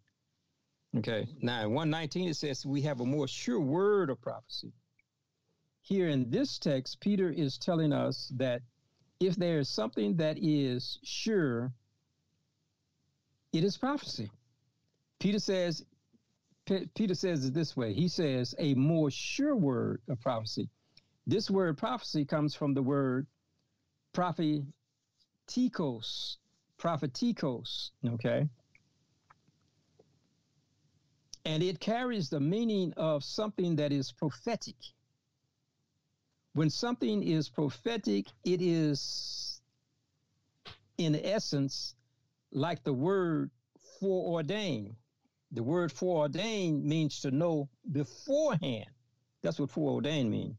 Okay. Now, in 119, it says we have a more sure word of prophecy here in this text, Peter is telling us that if there is something that is sure, it is prophecy. Peter says, P- Peter says it this way. He says a more sure word of prophecy. This word prophecy comes from the word prophetikos, prophetikos, okay? And it carries the meaning of something that is prophetic when something is prophetic, it is, in essence, like the word foreordained. The word foreordained means to know beforehand. That's what foreordained means.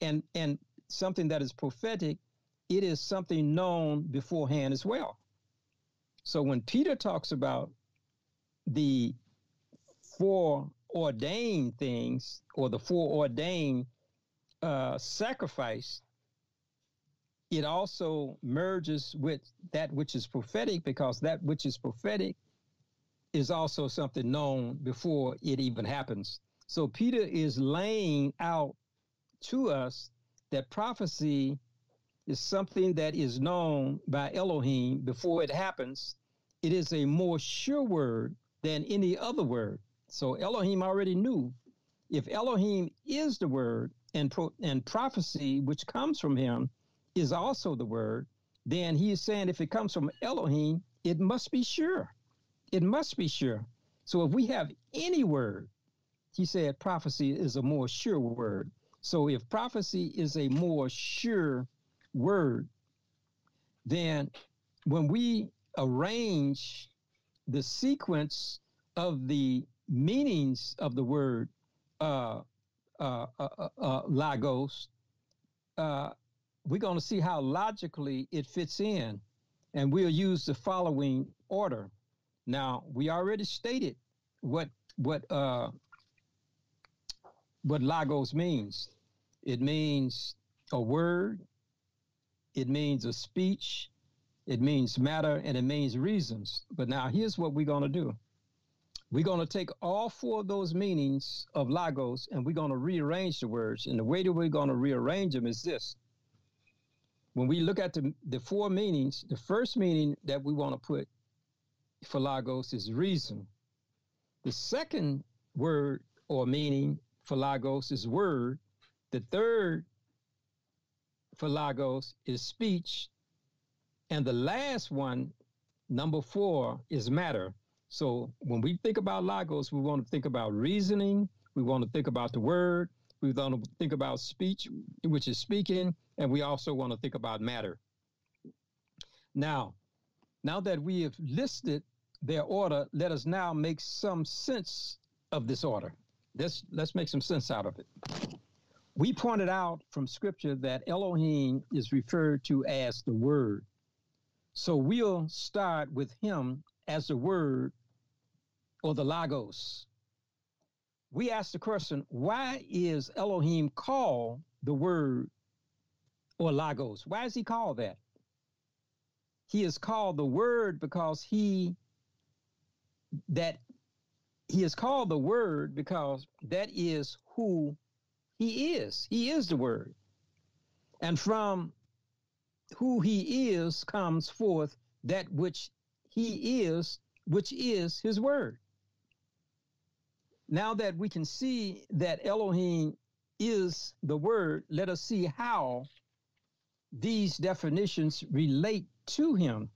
And and something that is prophetic, it is something known beforehand as well. So when Peter talks about the foreordained things or the foreordained uh, sacrifice, it also merges with that which is prophetic because that which is prophetic is also something known before it even happens. So Peter is laying out to us that prophecy is something that is known by Elohim before it happens. It is a more sure word than any other word. So Elohim already knew if Elohim is the word, and pro- and prophecy which comes from him is also the word, then he is saying if it comes from Elohim, it must be sure. It must be sure. So if we have any word, he said prophecy is a more sure word. So if prophecy is a more sure word, then when we arrange the sequence of the meanings of the word uh, uh, uh, uh, uh, Logos, uh, we're going to see how logically it fits in, and we'll use the following order. Now, we already stated what what uh, what Logos means. It means a word. It means a speech. It means matter, and it means reasons. But now, here's what we're going to do. We're going to take all four of those meanings of logos and we're going to rearrange the words. And the way that we're going to rearrange them is this. When we look at the, the four meanings, the first meaning that we want to put for logos is reason. The second word or meaning for logos is word. The third for logos is speech. And the last one, number four, is matter. So when we think about logos, we want to think about reasoning, we want to think about the word, we want to think about speech, which is speaking, and we also want to think about matter. Now, now that we have listed their order, let us now make some sense of this order. Let's let's make some sense out of it. We pointed out from scripture that Elohim is referred to as the Word. So we'll start with him as the Word or the Logos. We ask the question why is Elohim called the Word or Logos? Why is he called that? He is called the Word because he that he is called the Word because that is who he is. He is the Word. And from who he is comes forth that which he is, which is his Word. Now that we can see that Elohim is the Word, let us see how these definitions relate to him.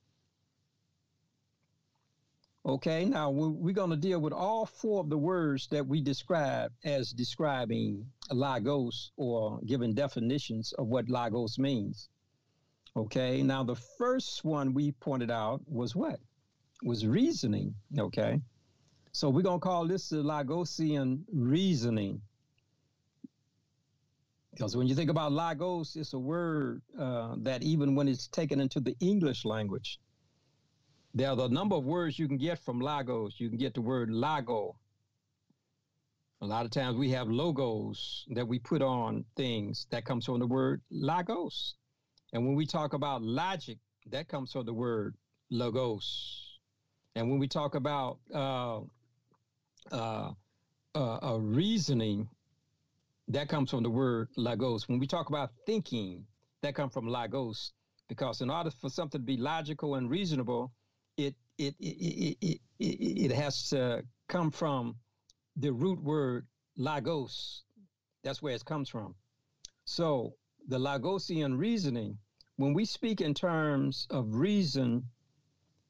Okay, now we're going to deal with all four of the words that we describe as describing Logos or giving definitions of what Logos means. Okay, now the first one we pointed out was what? Was reasoning. Okay, so we're going to call this the Logosian reasoning. Because when you think about Logos, it's a word uh, that even when it's taken into the English language, there are the number of words you can get from Logos. You can get the word Logo. A lot of times we have logos that we put on things that comes from the word Logos. And when we talk about logic, that comes from the word Logos. And when we talk about uh, uh, uh, reasoning, that comes from the word Logos. When we talk about thinking, that comes from Logos. Because in order for something to be logical and reasonable, it it it it, it, it has come from the root word logos. That's where it comes from. So the Logosian reasoning, when we speak in terms of reason,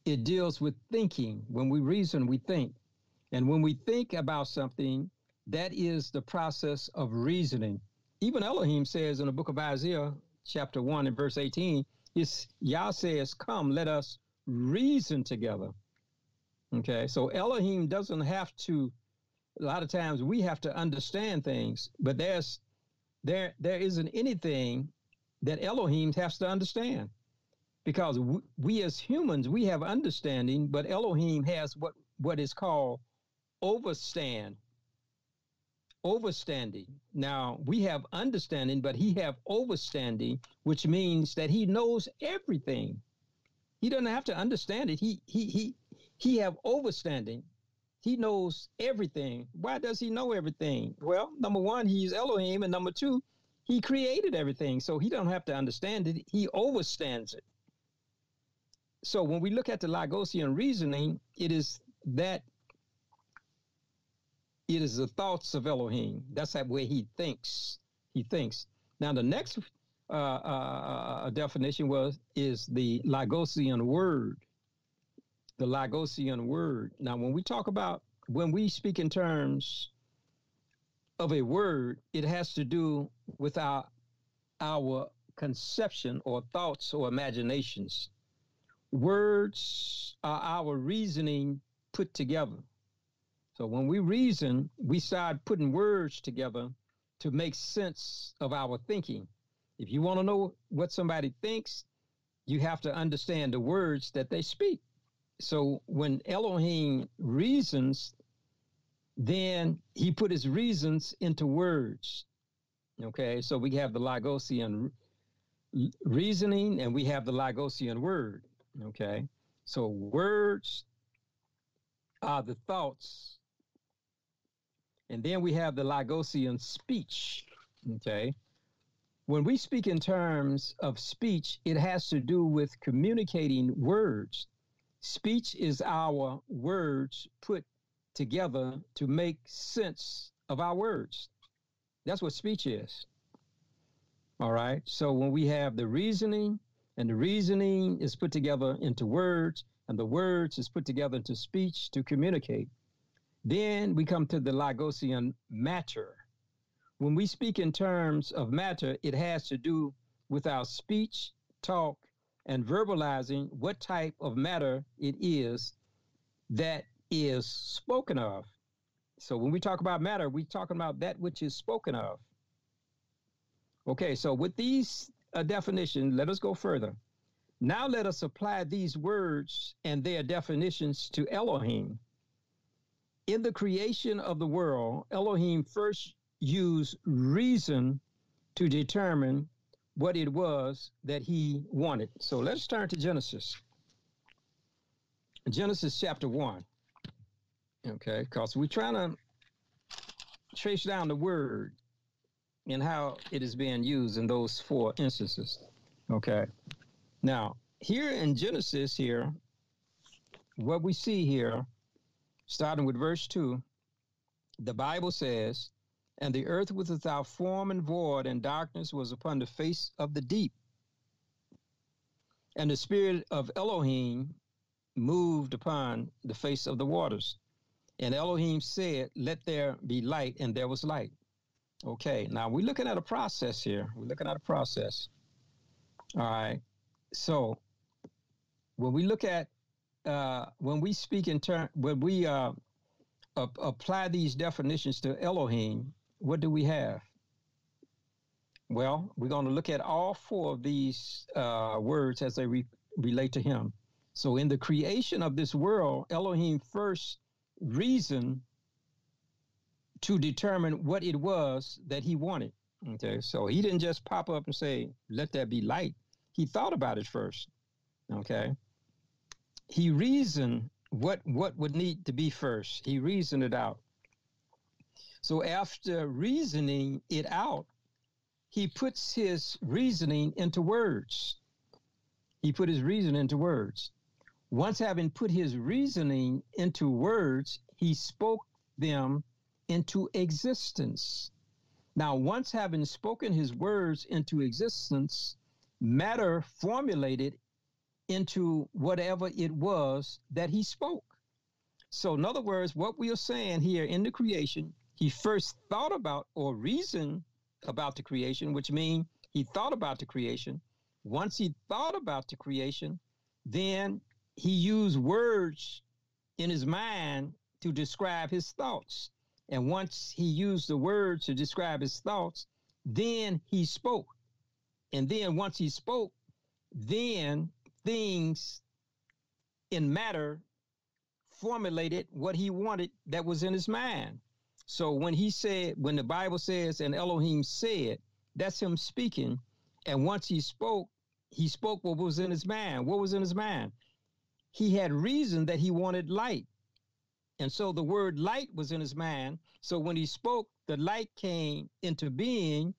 it deals with thinking. When we reason, we think. And when we think about something, that is the process of reasoning. Even Elohim says in the book of Isaiah, chapter 1 and verse 18, is Yah says, Come, let us reason together. Okay, so Elohim doesn't have to. A lot of times we have to understand things, but there's there there isn't anything that Elohim has to understand, because we, we as humans we have understanding, but Elohim has what what is called overstand overstanding. Now we have understanding, but he have overstanding, which means that he knows everything. He doesn't have to understand it. He he he he have overstanding. He knows everything. Why does he know everything? Well, number one, he's Elohim, and number two, he created everything, so he don't have to understand it. He overstands it. So when we look at the Logosian reasoning, it is that it is the thoughts of Elohim. That's that way he thinks. He thinks. Now the next uh, uh, uh, definition was is the Logosian word. The Logosian word. Now, when we talk about when we speak in terms of a word, it has to do with our our conception or thoughts or imaginations. Words are our reasoning put together. So when we reason, we start putting words together to make sense of our thinking. If you want to know what somebody thinks, you have to understand the words that they speak. So when Elohim reasons, then he put his reasons into words. Okay, so we have the Logosian reasoning and we have the Logosian word. Okay, so words are the thoughts, and then we have the Logosian speech. Okay, when we speak in terms of speech, it has to do with communicating words. Speech is our words put together to make sense of our words. That's what speech is. All right. So when we have the reasoning, and the reasoning is put together into words, and the words is put together into speech to communicate, then we come to the Logosian matter when we speak in terms of matter, it has to do with our speech, talk, and verbalizing what type of matter it is that is spoken of. So when we talk about matter, we're talking about that which is spoken of. Okay, so with these uh, definitions, let us go further. Now let us apply these words and their definitions to Elohim. In the creation of the world, Elohim first used reason to determine what it was that he wanted. So let's turn to Genesis. Genesis chapter 1. Okay, because we're trying to trace down the word and how it is being used in those four instances. Okay. Now, here in Genesis, here, what we see here, starting with verse 2, the Bible says, And the earth was without form and void, and darkness was upon the face of the deep. And the spirit of Elohim moved upon the face of the waters. And Elohim said, Let there be light, and there was light. Okay, now we're looking at a process here. We're looking at a process. All right. So when we look at uh, when we speak in turn, when we uh, apply these definitions to Elohim, what do we have? Well, we're going to look at all four of these uh, words as they re- relate to Him. So, in the creation of this world, Elohim first reasoned to determine what it was that he wanted. Okay, so he didn't just pop up and say, let there be light. He thought about it first. Okay. He reasoned what what would need to be first. He reasoned it out. So after reasoning it out, he puts his reasoning into words. He put his reason into words. Once having put his reasoning into words, he spoke them into existence. Now, once having spoken his words into existence, matter formulated into whatever it was that he spoke. So, in other words, what we are saying here in the creation, he first thought about or reasoned about the creation, which means he thought about the creation. Once he thought about the creation, then he used words in his mind to describe his thoughts. And once he used the words to describe his thoughts, then he spoke. And then once he spoke, then things in matter formulated what he wanted that was in his mind. So when he said, when the Bible says, and Elohim said, that's him speaking. And once he spoke, he spoke what was in his mind. What was in his mind? He had reason that he wanted light. And so the word light was in his mind. So when he spoke, the light came into being.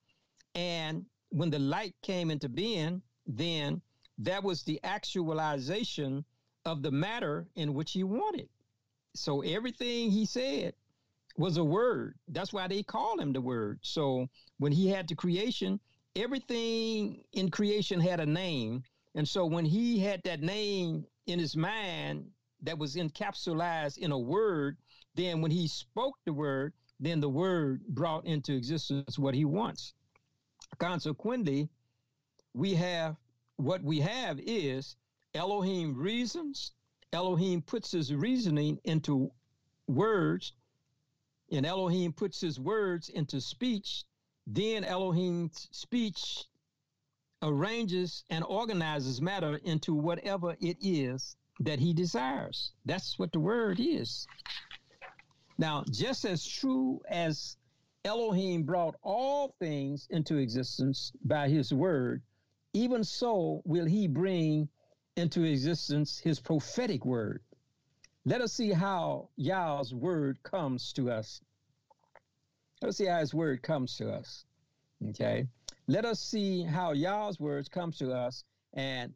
And when the light came into being, then that was the actualization of the matter in which he wanted. So everything he said was a word. That's why they call him the word. So when he had the creation, everything in creation had a name. And so when he had that name in his mind, that was encapsulated in a word, then when he spoke the word, then the word brought into existence what he wants. Consequently, we have what we have is Elohim reasons, Elohim puts his reasoning into words, and Elohim puts his words into speech. Then Elohim's speech arranges and organizes matter into whatever it is that he desires. That's what the word is. Now, just as true as Elohim brought all things into existence by his word, even so will he bring into existence his prophetic word. Let us see how Yah's word comes to us. Let us see how his word comes to us. Okay. Let us see how Yah's words comes to us. And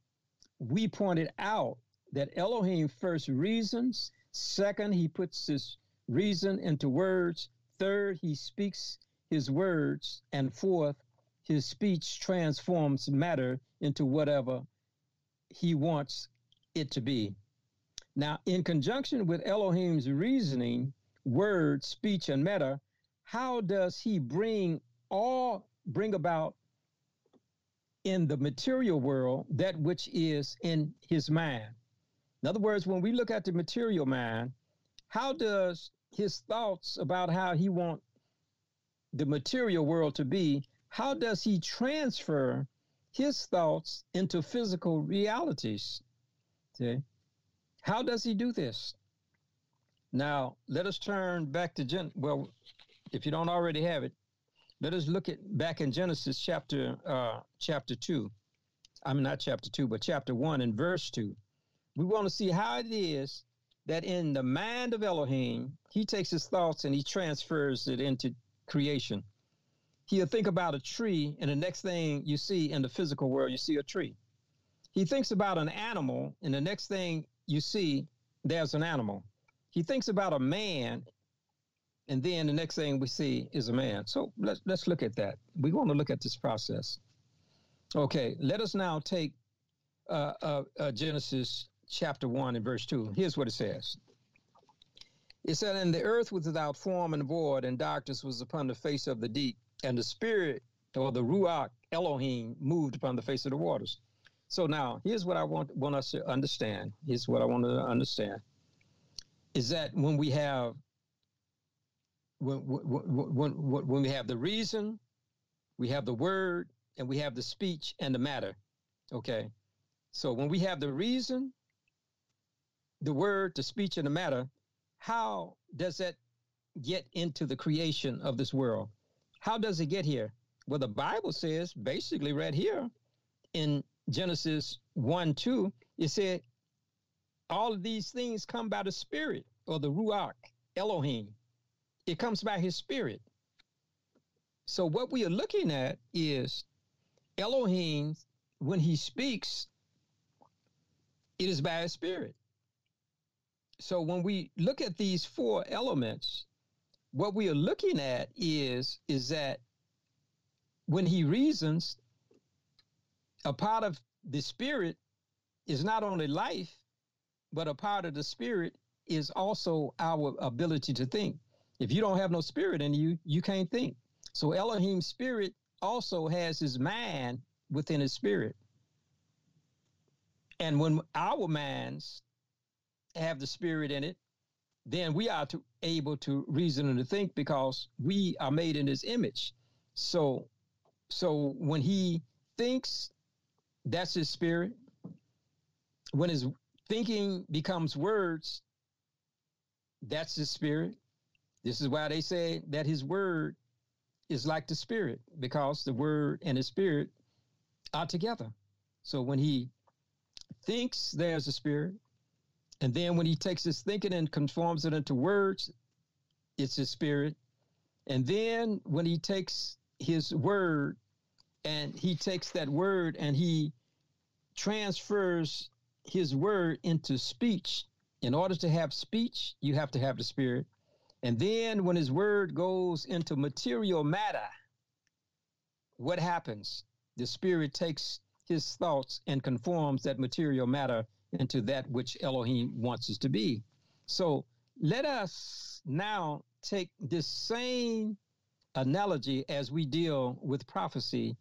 we pointed out that Elohim first reasons. Second, he puts his reason into words. Third, he speaks his words. And fourth, his speech transforms matter into whatever he wants it to be. Now, in conjunction with Elohim's reasoning, word, speech, and matter, how does he bring all bring about in the material world that which is in his mind? In other words, when we look at the material man, how does his thoughts about how he want the material world to be, how does he transfer his thoughts into physical realities? See? How does he do this? Now, let us turn back to Gen. Well, if you don't already have it, let us look at back in Genesis chapter uh, chapter two. I mean not chapter two, but chapter one and verse two. We want to see how it is that in the mind of Elohim, he takes his thoughts and he transfers it into creation. He'll think about a tree, and the next thing you see in the physical world, you see a tree. He thinks about an animal, and the next thing you see, there's an animal. He thinks about a man, and then the next thing we see is a man. So let's let's look at that. We want to look at this process. Okay, let us now take uh, uh, uh, Genesis chapter one and verse two. Here's what it says. It said, "And the earth was without form and void, and darkness was upon the face of the deep, and the spirit or the ruach Elohim moved upon the face of the waters." So now, here's what I want want us to understand. Here's what I want to understand: is that when we have when, when, when, when we have the reason, we have the word, and we have the speech and the matter. Okay. So when we have the reason, the word, the speech, and the matter, how does that get into the creation of this world? How does it get here? Well, the Bible says, basically, right here in Genesis 1 2, it said, all of these things come by the Spirit or the Ruach, Elohim. It comes by his spirit. So what we are looking at is Elohim, when he speaks, it is by his spirit. So when we look at these four elements, what we are looking at is, is that when he reasons, a part of the spirit is not only life, but a part of the spirit is also our ability to think. If you don't have no spirit in you, you can't think. So Elohim's spirit also has his mind within his spirit. And when our minds have the spirit in it, then we are to, able to reason and to think because we are made in his image. So so when he thinks, that's his spirit. When his thinking becomes words, that's his spirit. This is why they say that his word is like the spirit, because the word and the spirit are together. So when he thinks, there's a spirit. And then when he takes his thinking and conforms it into words, it's his spirit. And then when he takes his word and he takes that word and he transfers his word into speech, in order to have speech, you have to have the spirit. And then when his word goes into material matter, what happens? The spirit takes his thoughts and conforms that material matter into that which Elohim wants us to be. So let us now take this same analogy as we deal with prophecy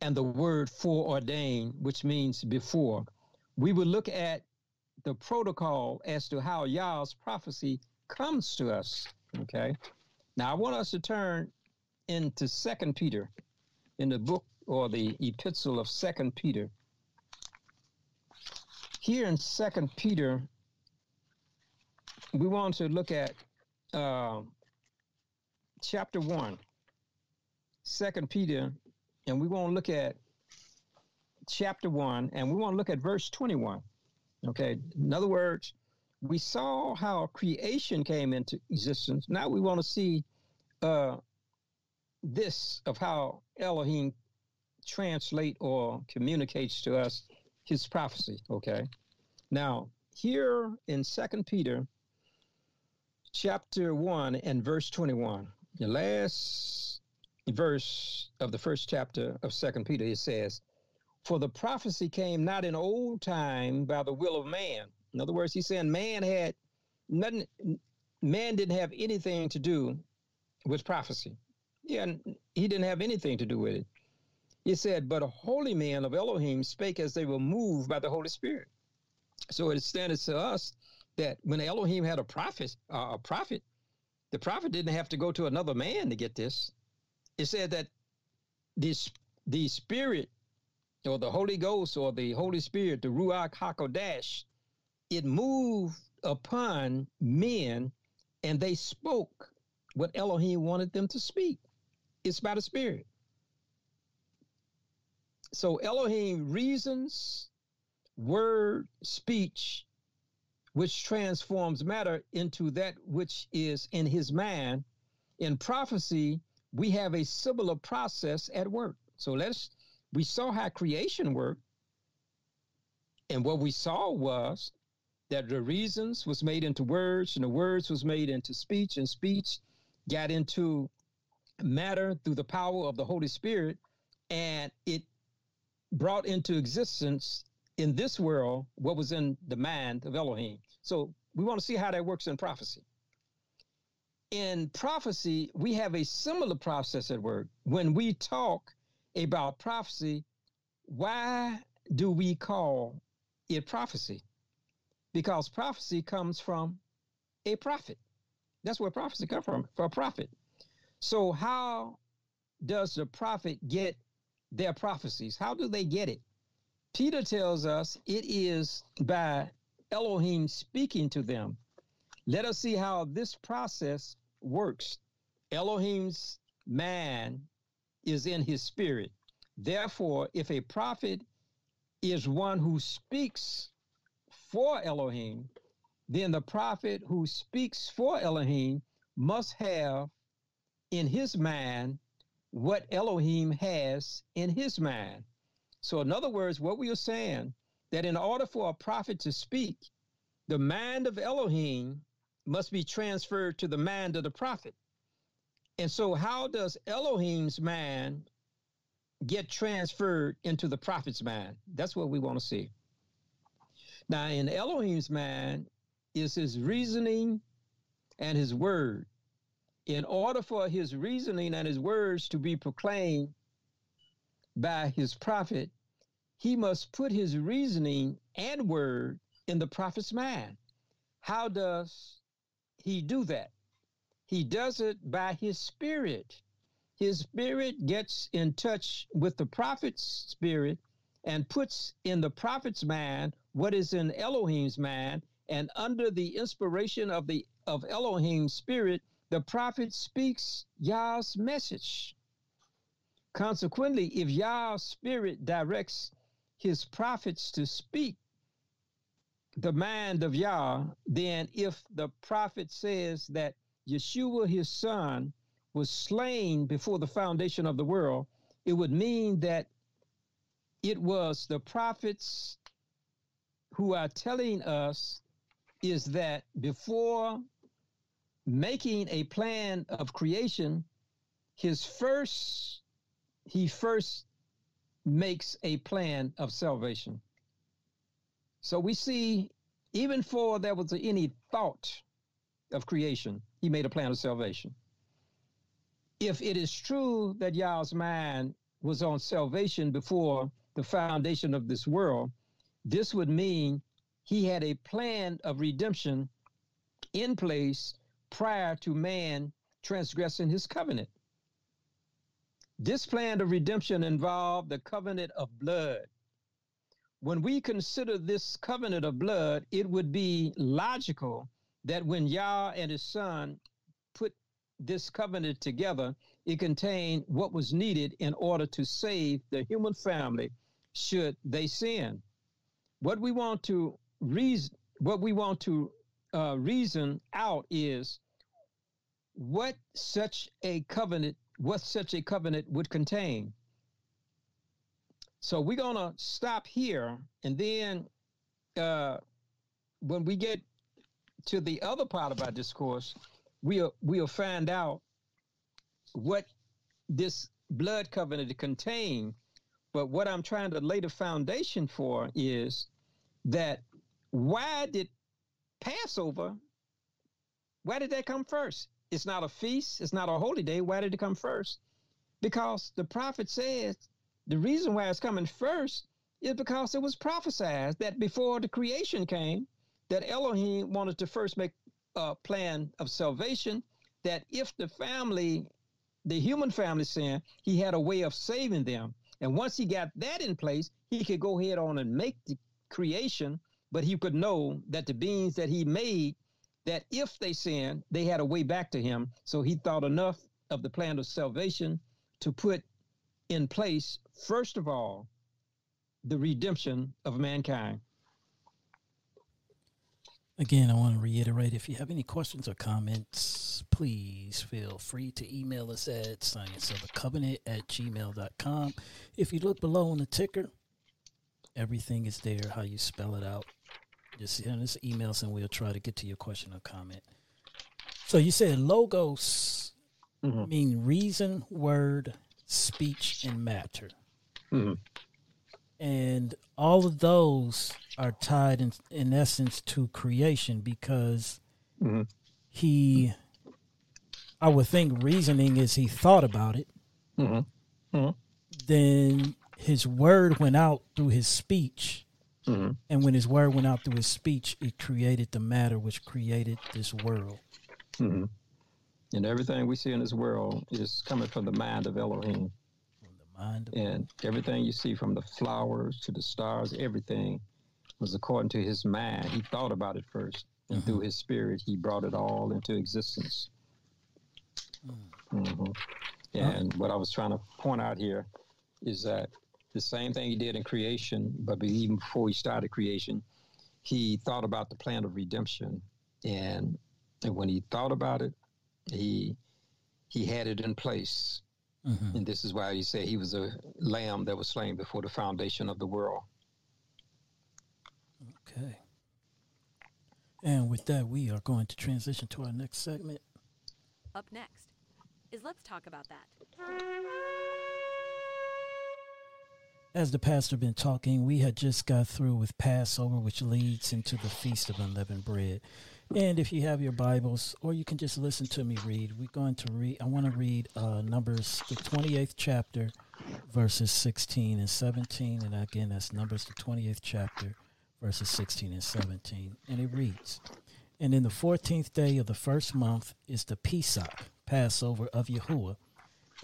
and the word foreordained, which means before. We will look at the protocol as to how Yah's prophecy comes to us. Okay. Now I want us to turn into Second Peter, in the book or the epistle of Second Peter. Here in Second Peter, we want to look at uh, chapter one, Second Peter, and we want to look at chapter one, and we want to look at verse twenty-one. Okay. In other words, we saw how creation came into existence. Now we want to see uh, this of how Elohim translate or communicates to us his prophecy. Okay. Now here in Second Peter, chapter one and verse twenty-one, the last verse of the first chapter of Second Peter, it says, "For the prophecy came not in old time by the will of man." In other words, he's saying man had nothing, man didn't have anything to do with prophecy. Yeah, he didn't have anything to do with it. He said, but a holy man of Elohim spake as they were moved by the Holy Spirit. So it stands to us that when Elohim had a prophet, uh, a prophet, the prophet didn't have to go to another man to get this. It said that this the Spirit or the Holy Ghost or the Holy Spirit, the Ruach Hakodesh, it moved upon men and they spoke what Elohim wanted them to speak. It's by the Spirit. So Elohim reasons, word, speech, which transforms matter into that which is in his mind. In prophecy, we have a similar process at work. So let's we saw how creation worked. And what we saw was that the reasons was made into words, and the words was made into speech, and speech got into matter through the power of the Holy Spirit, and it brought into existence in this world what was in the mind of Elohim. So we want to see how that works in prophecy. In prophecy, we have a similar process at work. When we talk about prophecy, why do we call it prophecy? Because prophecy comes from a prophet. That's where prophecy comes from, for a prophet. So how does the prophet get their prophecies? How do they get it? Peter tells us it is by Elohim speaking to them. Let us see how this process works. Elohim's man is in his spirit. Therefore, if a prophet is one who speaks for Elohim, then the prophet who speaks for Elohim must have in his mind what Elohim has in his mind. So, in other words, what we are saying that in order for a prophet to speak, the mind of Elohim must be transferred to the mind of the prophet. And so, how does Elohim's mind get transferred into the prophet's mind? That's what we want to see. Now, in Elohim's mind is his reasoning and his word. In order for his reasoning and his words to be proclaimed by his prophet, he must put his reasoning and word in the prophet's mind. How does he do that? He does it by his spirit. His spirit gets in touch with the prophet's spirit and puts in the prophet's mind what is in Elohim's mind, and under the inspiration of the of Elohim's spirit, the prophet speaks Yah's message. Consequently, if Yah's spirit directs his prophets to speak the mind of Yah, then if the prophet says that Yeshua, his son, was slain before the foundation of the world, it would mean that it was the prophets who are telling us is that before making a plan of creation, his first, he first makes a plan of salvation. So we see, even before there was any thought of creation, he made a plan of salvation. If it is true that Yah's mind was on salvation before the foundation of this world, this would mean he had a plan of redemption in place prior to man transgressing his covenant. This plan of redemption involved the covenant of blood when we consider this covenant of blood, it would be logical that when Yah and his son put this covenant together, it contained what was needed in order to save the human family should they sin. What we want to reason, what we want to uh, reason out is what such a covenant, what such a covenant would contain. So we're gonna stop here, and then uh, when we get to the other part of our discourse, we'll we'll find out what this blood covenant contained. But what I'm trying to lay the foundation for is that why did Passover? Why did that come first? It's not a feast. It's not a holy day. Why did it come first? Because the prophet says the reason why it's coming first is because it was prophesied that before the creation came, that Elohim wanted to first make a plan of salvation, that if the family the human family sin, he had a way of saving them. And once he got that in place, he could go ahead on and make the creation, but he could know that the beings that he made, that if they sinned, they had a way back to him. So he thought enough of the plan of salvation to put in place, first of all, the redemption of mankind. Again, I want to reiterate if you have any questions or comments, please feel free to email us at scienceofthecovenant at gmail.com. If you look below on the ticker, everything is there, how you spell it out. Just send us emails and we'll try to get to your question or comment. So you said logos mm-hmm. mean reason, word, speech, and matter. Mm-hmm. And all of those are tied in, in essence to creation because mm-hmm. he, I would think reasoning is he thought about it. Mm-hmm. Mm-hmm. Then his word went out through his speech. Mm-hmm. And when his word went out through his speech, it created the matter which created this world. Mm-hmm. And everything we see in this world is coming from the mind of Elohim From the mind. And everything you see from the flowers to the stars, everything was according to his mind. He thought about it first, and mm-hmm. through his spirit, he brought it all into existence. Mm. Mm-hmm. And what I was trying to point out here is that the same thing he did in creation, but even before he started creation, he thought about the plan of redemption. And, and when he thought about it, he he had it in place Mm-hmm. And this is why he said he was a lamb that was slain before the foundation of the world. Okay. And with that, we are going to transition to our next segment. Up next is Let's Talk About That. As the pastor been talking, we had just got through with Passover, which leads into the Feast of Unleavened Bread. And if you have your Bibles, or you can just listen to me read, we're going to read. I want to read uh, Numbers, the 28th chapter, verses 16 and 17. And again, that's Numbers, the 28th chapter, verses 16 and 17. And it reads And in the 14th day of the first month is the Pesach, Passover of Yahuwah.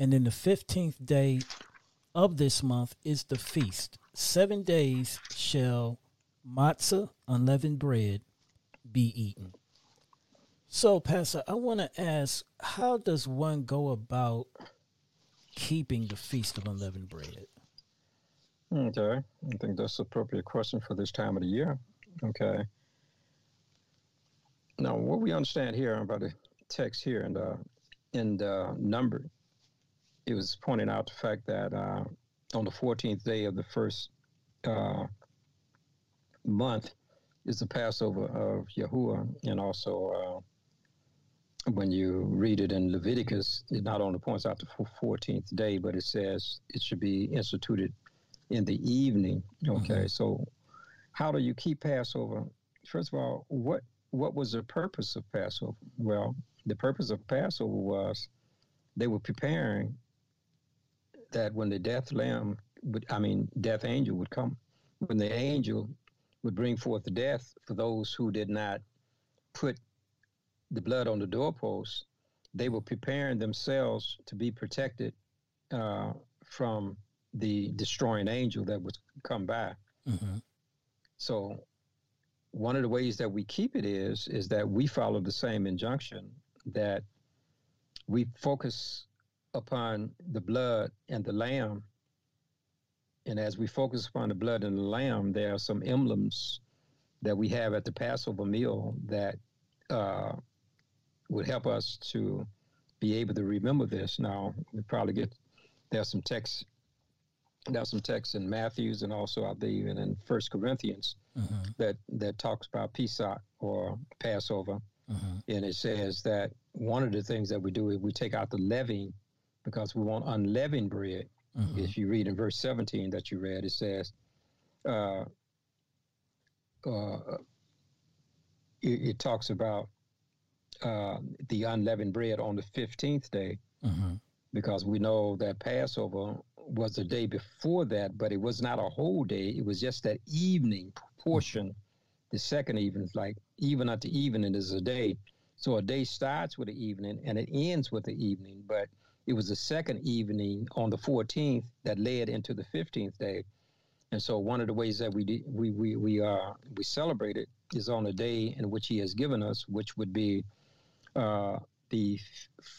And in the 15th day of this month is the feast. Seven days shall matzah, unleavened bread, be eaten. So, Pastor, I want to ask how does one go about keeping the Feast of Unleavened Bread? Okay, I think that's an appropriate question for this time of the year. Okay. Now, what we understand here about the text here and uh, in the number, it was pointing out the fact that uh, on the 14th day of the first uh, month, is the Passover of Yahuwah, and also uh, when you read it in Leviticus, it not only points out the 14th day, but it says it should be instituted in the evening. Okay, mm-hmm. so how do you keep Passover? First of all, what what was the purpose of Passover? Well, the purpose of Passover was they were preparing that when the death lamb would, I mean, death angel would come, when the angel would bring forth death for those who did not put the blood on the doorpost, they were preparing themselves to be protected uh, from the destroying angel that would come by. Mm-hmm. So, one of the ways that we keep it is is that we follow the same injunction that we focus upon the blood and the lamb and as we focus upon the blood and the lamb, there are some emblems that we have at the Passover meal that uh, would help us to be able to remember this. Now, we probably get there's some texts there's some texts in Matthew's and also I believe in First Corinthians uh-huh. that that talks about Pesach or Passover, uh-huh. and it says that one of the things that we do is we take out the leaven because we want unleavened bread, Mm-hmm. If you read in verse 17 that you read, it says, uh, uh, it, it, talks about uh, the unleavened bread on the 15th day, mm-hmm. because we know that Passover was the day before that, but it was not a whole day. It was just that evening portion. Mm-hmm. The second evening, like even the evening is a day. So a day starts with the evening and it ends with the evening, but it was the second evening on the 14th that led into the 15th day. And so one of the ways that we we we we uh, we celebrate it is on the day in which He has given us, which would be uh, the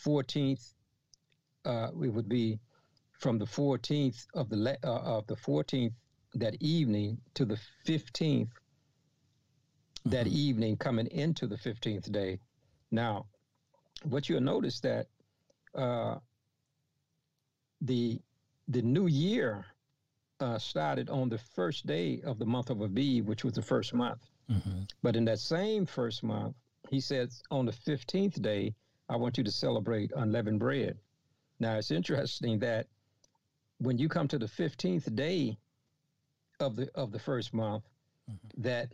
14th. Uh, it would be from the 14th of the le- uh, of the 14th that evening to the 15th that Mhm. evening coming into the 15th day. Now, what you'll notice that uh, the the new year uh, started on the first day of the month of Aviv, which was the first month. Mhm. But in that same first month, he says on the 15th day, I want you to celebrate unleavened bread. Now, it's interesting that when you come to the 15th day of the of the first month, Mhm. that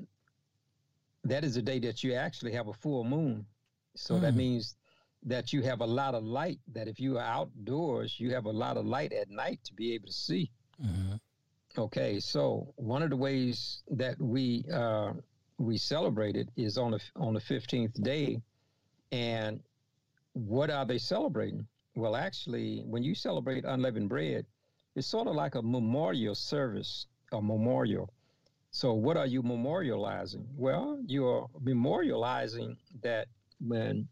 that is the day that you actually have a full moon. So that Mm. means that you have a lot of light, that if you are outdoors, you have a lot of light at night to be able to see. Mhm. Okay, so one of the ways that we uh, we celebrate it is on the on the fifteenth day, and what are they celebrating? Well, actually, when you celebrate unleavened bread, it's sort of like a memorial service, a memorial. So, what are you memorializing? Well, you're memorializing that when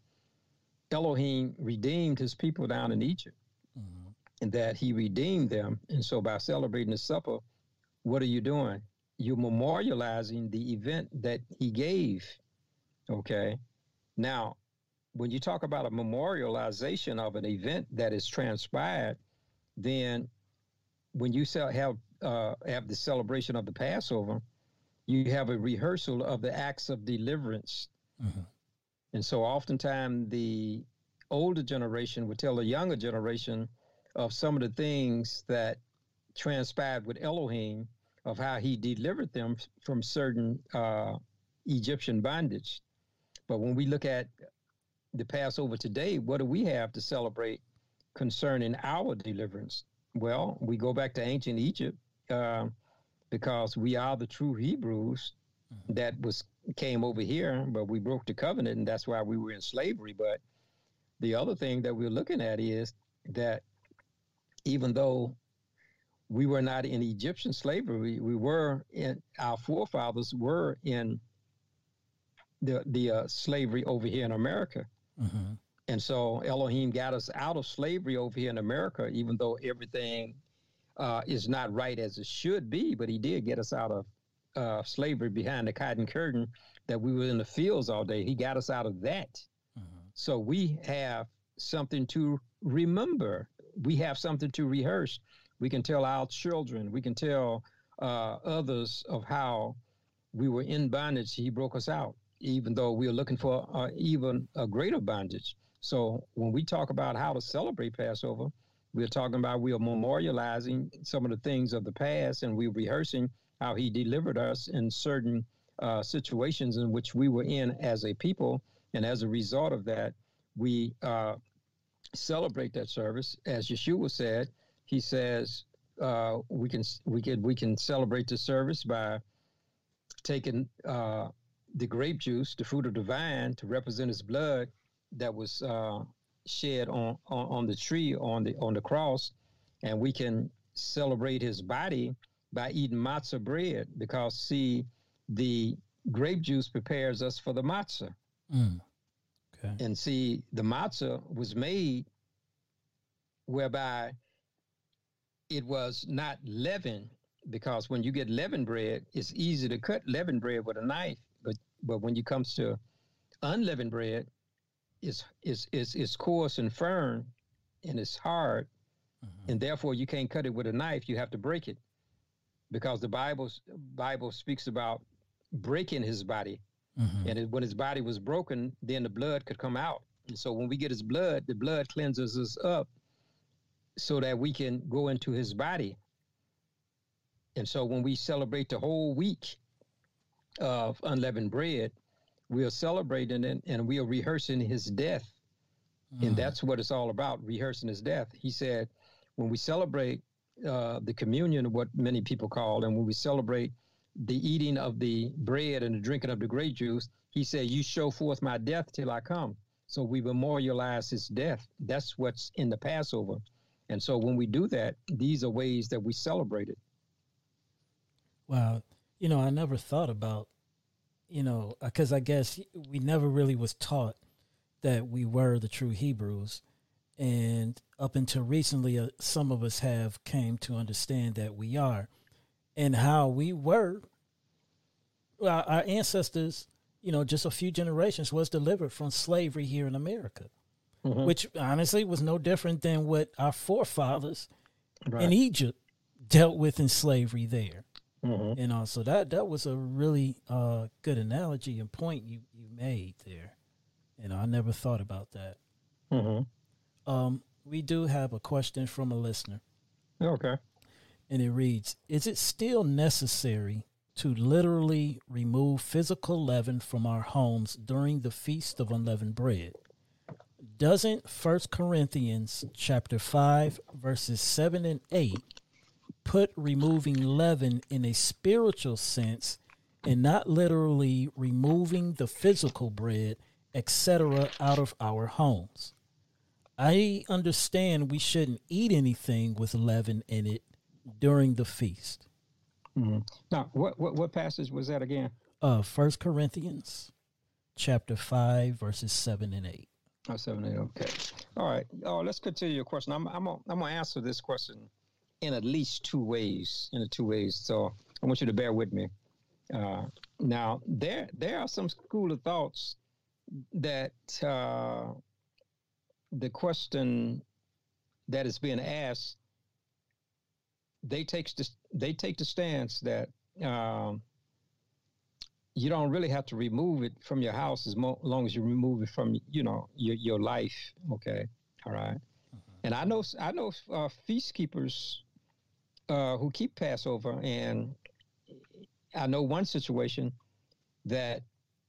Elohim redeemed his people down in Egypt Mhm. and that he redeemed them. And so by celebrating the supper, what are you doing? You're memorializing the event that he gave. Okay. Now, when you talk about a memorialization of an event that is transpired, then when you sell, have uh, have the celebration of the Passover, you have a rehearsal of the acts of deliverance Mhm. And so oftentimes the older generation would tell the younger generation of some of the things that transpired with Elohim, of how he delivered them from certain uh, Egyptian bondage. But when we look at the Passover today, what do we have to celebrate concerning our deliverance? Well, we go back to ancient Egypt uh, because we are the true Hebrews Mhm. that was came over here, but we broke the covenant, and that's why we were in slavery. But the other thing that we're looking at is that even though we were not in Egyptian slavery, we were in our forefathers were in the the uh, slavery over here in America. Mhm. And so Elohim got us out of slavery over here in America, even though everything uh, is not right as it should be. But he did get us out of uh, slavery behind the cotton curtain that we were in the fields all day. He got us out of that. Mhm. So we have something to remember. We have something to rehearse. We can tell our children, we can tell uh, others of how we were in bondage. He broke us out, even though we are looking for uh, even a greater bondage. So when we talk about how to celebrate Passover, we're talking about we are memorializing some of the things of the past and we're rehearsing how he delivered us in certain uh, situations in which we were in as a people. And as a result of that, we uh, celebrate that service. As Yeshua said, he says uh, we can we can we can celebrate the service by taking uh, the grape juice, the fruit of the vine, to represent his blood that was uh, shed on, on on the tree on the on the cross, and we can celebrate his body by eating matzah bread because see the grape juice prepares us for the matzah Mm. Okay. and see the matzah was made whereby it was not leavened because when you get leavened bread it's easy to cut leavened bread with a knife but but when it comes to unleavened bread it's it's it's, it's coarse and firm and it's hard Mhm. and therefore you can't cut it with a knife you have to break it because the bible bible speaks about breaking his body Mhm. and it, when his body was broken, then the blood could come out. And so when we get his blood, the blood cleanses us up so that we can go into his body. And so when we celebrate the whole week of unleavened bread, we are celebrating it and we are rehearsing his death. And Mhm. that's what it's all about, rehearsing his death. He said, when we celebrate uh, the communion, what many people call, and when we celebrate the eating of the bread and the drinking of the grape juice, he said, You show forth my death till I come. So we memorialize his death. That's what's in the Passover. And so when we do that, these are ways that we celebrate it. Wow. You know, I never thought about, you know, because I guess we never really was taught that we were the true Hebrews. And up until recently, uh, some of us have came to understand that we are and how we were. Well, our ancestors, you know, just a few generations was delivered from slavery here in America, mm-hmm. which honestly was no different than what our forefathers right. in Egypt dealt with in slavery there. Mm-hmm. And also that that was a really uh, good analogy and point you, you made there. and I never thought about that. Mm-hmm. Um, we do have a question from a listener. Okay. And it reads Is it still necessary to literally remove physical leaven from our homes during the Feast of Unleavened Bread? Doesn't First Corinthians chapter 5 verses 7 and 8 put removing leaven in a spiritual sense and not literally removing the physical bread etc., out of our homes. I understand we shouldn't eat anything with leaven in it during the feast. Mm-hmm. Now, what, what what passage was that again? Uh, First Corinthians, chapter five, verses seven and eight. Oh, seven and eight. Okay. All right. Oh, let's continue your question. I'm I'm gonna, I'm gonna answer this question in at least two ways. In the two ways. So I want you to bear with me. Uh, now, there there are some school of thoughts that uh, the question that is being asked, they take the, they take the stance that um, you don't really have to remove it from your house as mo- long as you remove it from you know your your life. Okay, all right? mm-hmm. And I know I know uh, feast keepers uh, who keep Passover, and I know one situation that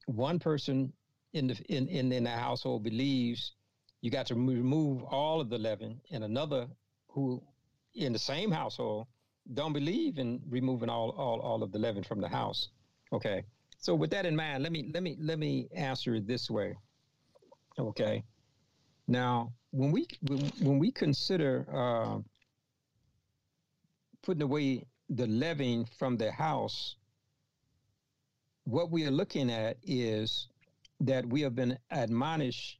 one person in the in, in, in the household believes you got to remove all of the leaven, and another who in the same household don't believe in removing all, all, all of the leaven from the house. Okay. So with that in mind, let me let me let me answer it this way. Okay. Now, when we when, when we consider uh, putting away the leaven from the house, what we are looking at is that we have been admonished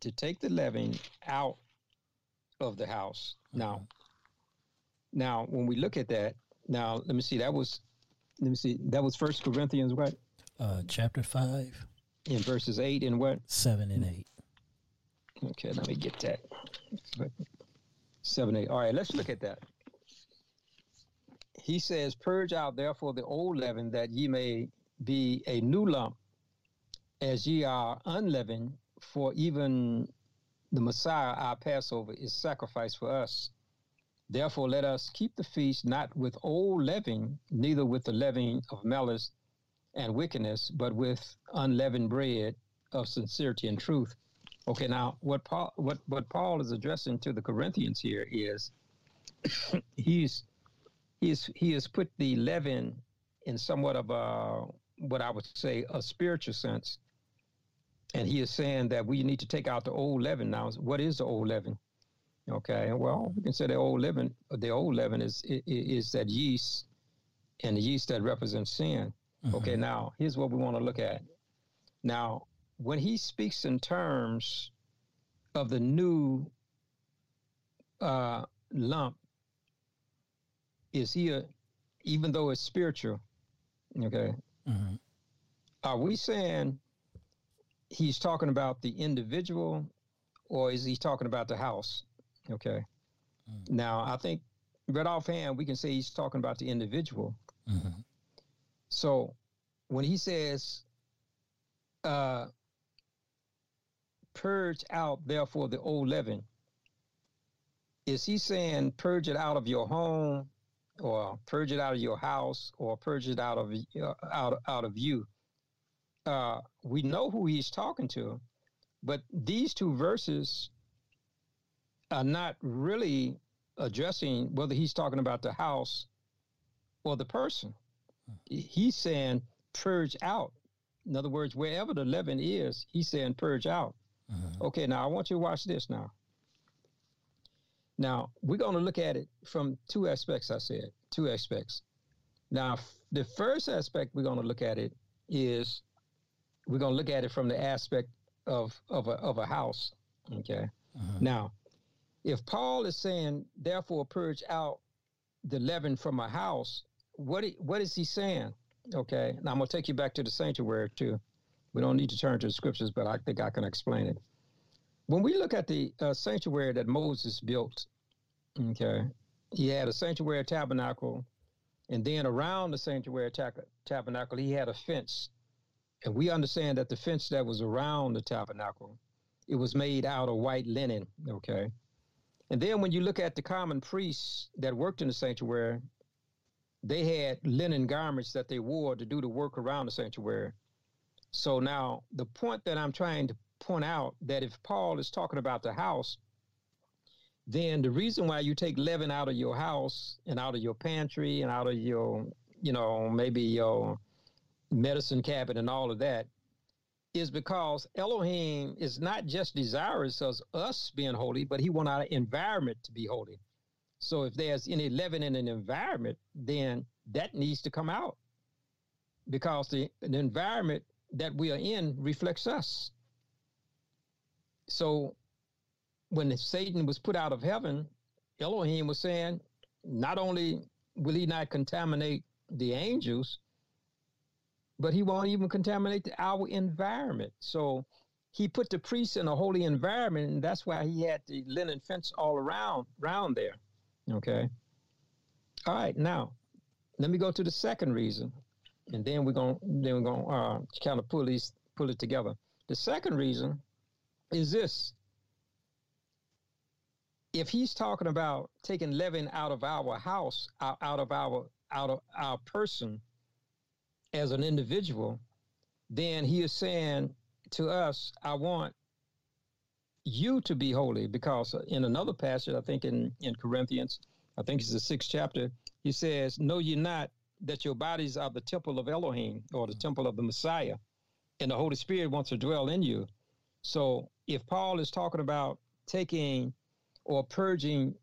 to take the leaven out of the house. Mm-hmm. Now, now when we look at that, now let me see. That was let me see. That was First Corinthians what? Uh, chapter five. In verses eight and what? Seven and eight. Okay, let me get that. Seven, eight. All right, let's look at that. He says, Purge out therefore the old leaven that ye may be a new lump as ye are unleavened, for even the Messiah, our Passover, is sacrificed for us. Therefore, let us keep the feast not with old leaven, neither with the leaven of malice and wickedness, but with unleavened bread of sincerity and truth. Okay, now what Paul what, what Paul is addressing to the Corinthians here is he's he's he has put the leaven in somewhat of a what I would say a spiritual sense and he is saying that we need to take out the old leaven now. What is the old leaven? Okay, well, we can say the old leaven. The old leaven is is, that yeast, and the yeast that represents sin. Mm-hmm. Okay, now here's what we want to look at. Now, when he speaks in terms of the new uh, lump, is he a, even though it's spiritual? Okay, mm-hmm. are we saying he's talking about the individual or is he talking about the house? Okay. Mm. Now, I think right offhand, we can say he's talking about the individual. Mm-hmm. So when he says, uh, purge out, therefore, the old leaven, is he saying purge it out of your home or purge it out of your house or purge it out of uh, out, out of you? Uh, we know who he's talking to, but these two verses are not really addressing whether he's talking about the house or the person. He's saying purge out. In other words, wherever the leaven is, he's saying purge out. Mm-hmm. Okay, now I want you to watch this now. Now, we're going to look at it from two aspects, I said, two aspects. Now, the first aspect we're going to look at it is we're going to look at it from the aspect of, of, a, of a house. Okay. Uh-huh. Now, if Paul is saying, therefore, purge out the leaven from a house, what, what is he saying? Okay. Now, I'm going to take you back to the sanctuary, too. We don't need to turn to the scriptures, but I think I can explain it. When we look at the uh, sanctuary that Moses built, okay, he had a sanctuary tabernacle, and then around the sanctuary tabernacle, he had a fence. And we understand that the fence that was around the tabernacle, it was made out of white linen, okay? And then when you look at the common priests that worked in the sanctuary, they had linen garments that they wore to do the work around the sanctuary. So now the point that I'm trying to point out that if Paul is talking about the house, then the reason why you take leaven out of your house and out of your pantry and out of your, you know, maybe your medicine cabinet and all of that is because Elohim is not just desirous of us being holy, but he wants our environment to be holy. So if there's any leaven in an environment, then that needs to come out because the, the environment that we are in reflects us. So when Satan was put out of heaven, Elohim was saying, not only will he not contaminate the angels, but he won't even contaminate our environment. So he put the priests in a holy environment, and that's why he had the linen fence all around around there. Okay. All right, now let me go to the second reason, and then we're gonna then we're gonna uh, kind of pull these pull it together. The second reason is this: if he's talking about taking leaven out of our house, out, out of our out of our person as an individual, then he is saying to us, I want you to be holy. Because in another passage, I think in, in Corinthians, I think it's the sixth chapter, he says, Know ye not that your bodies are the temple of Elohim or the temple of the Messiah, and the Holy Spirit wants to dwell in you. So if Paul is talking about taking or purging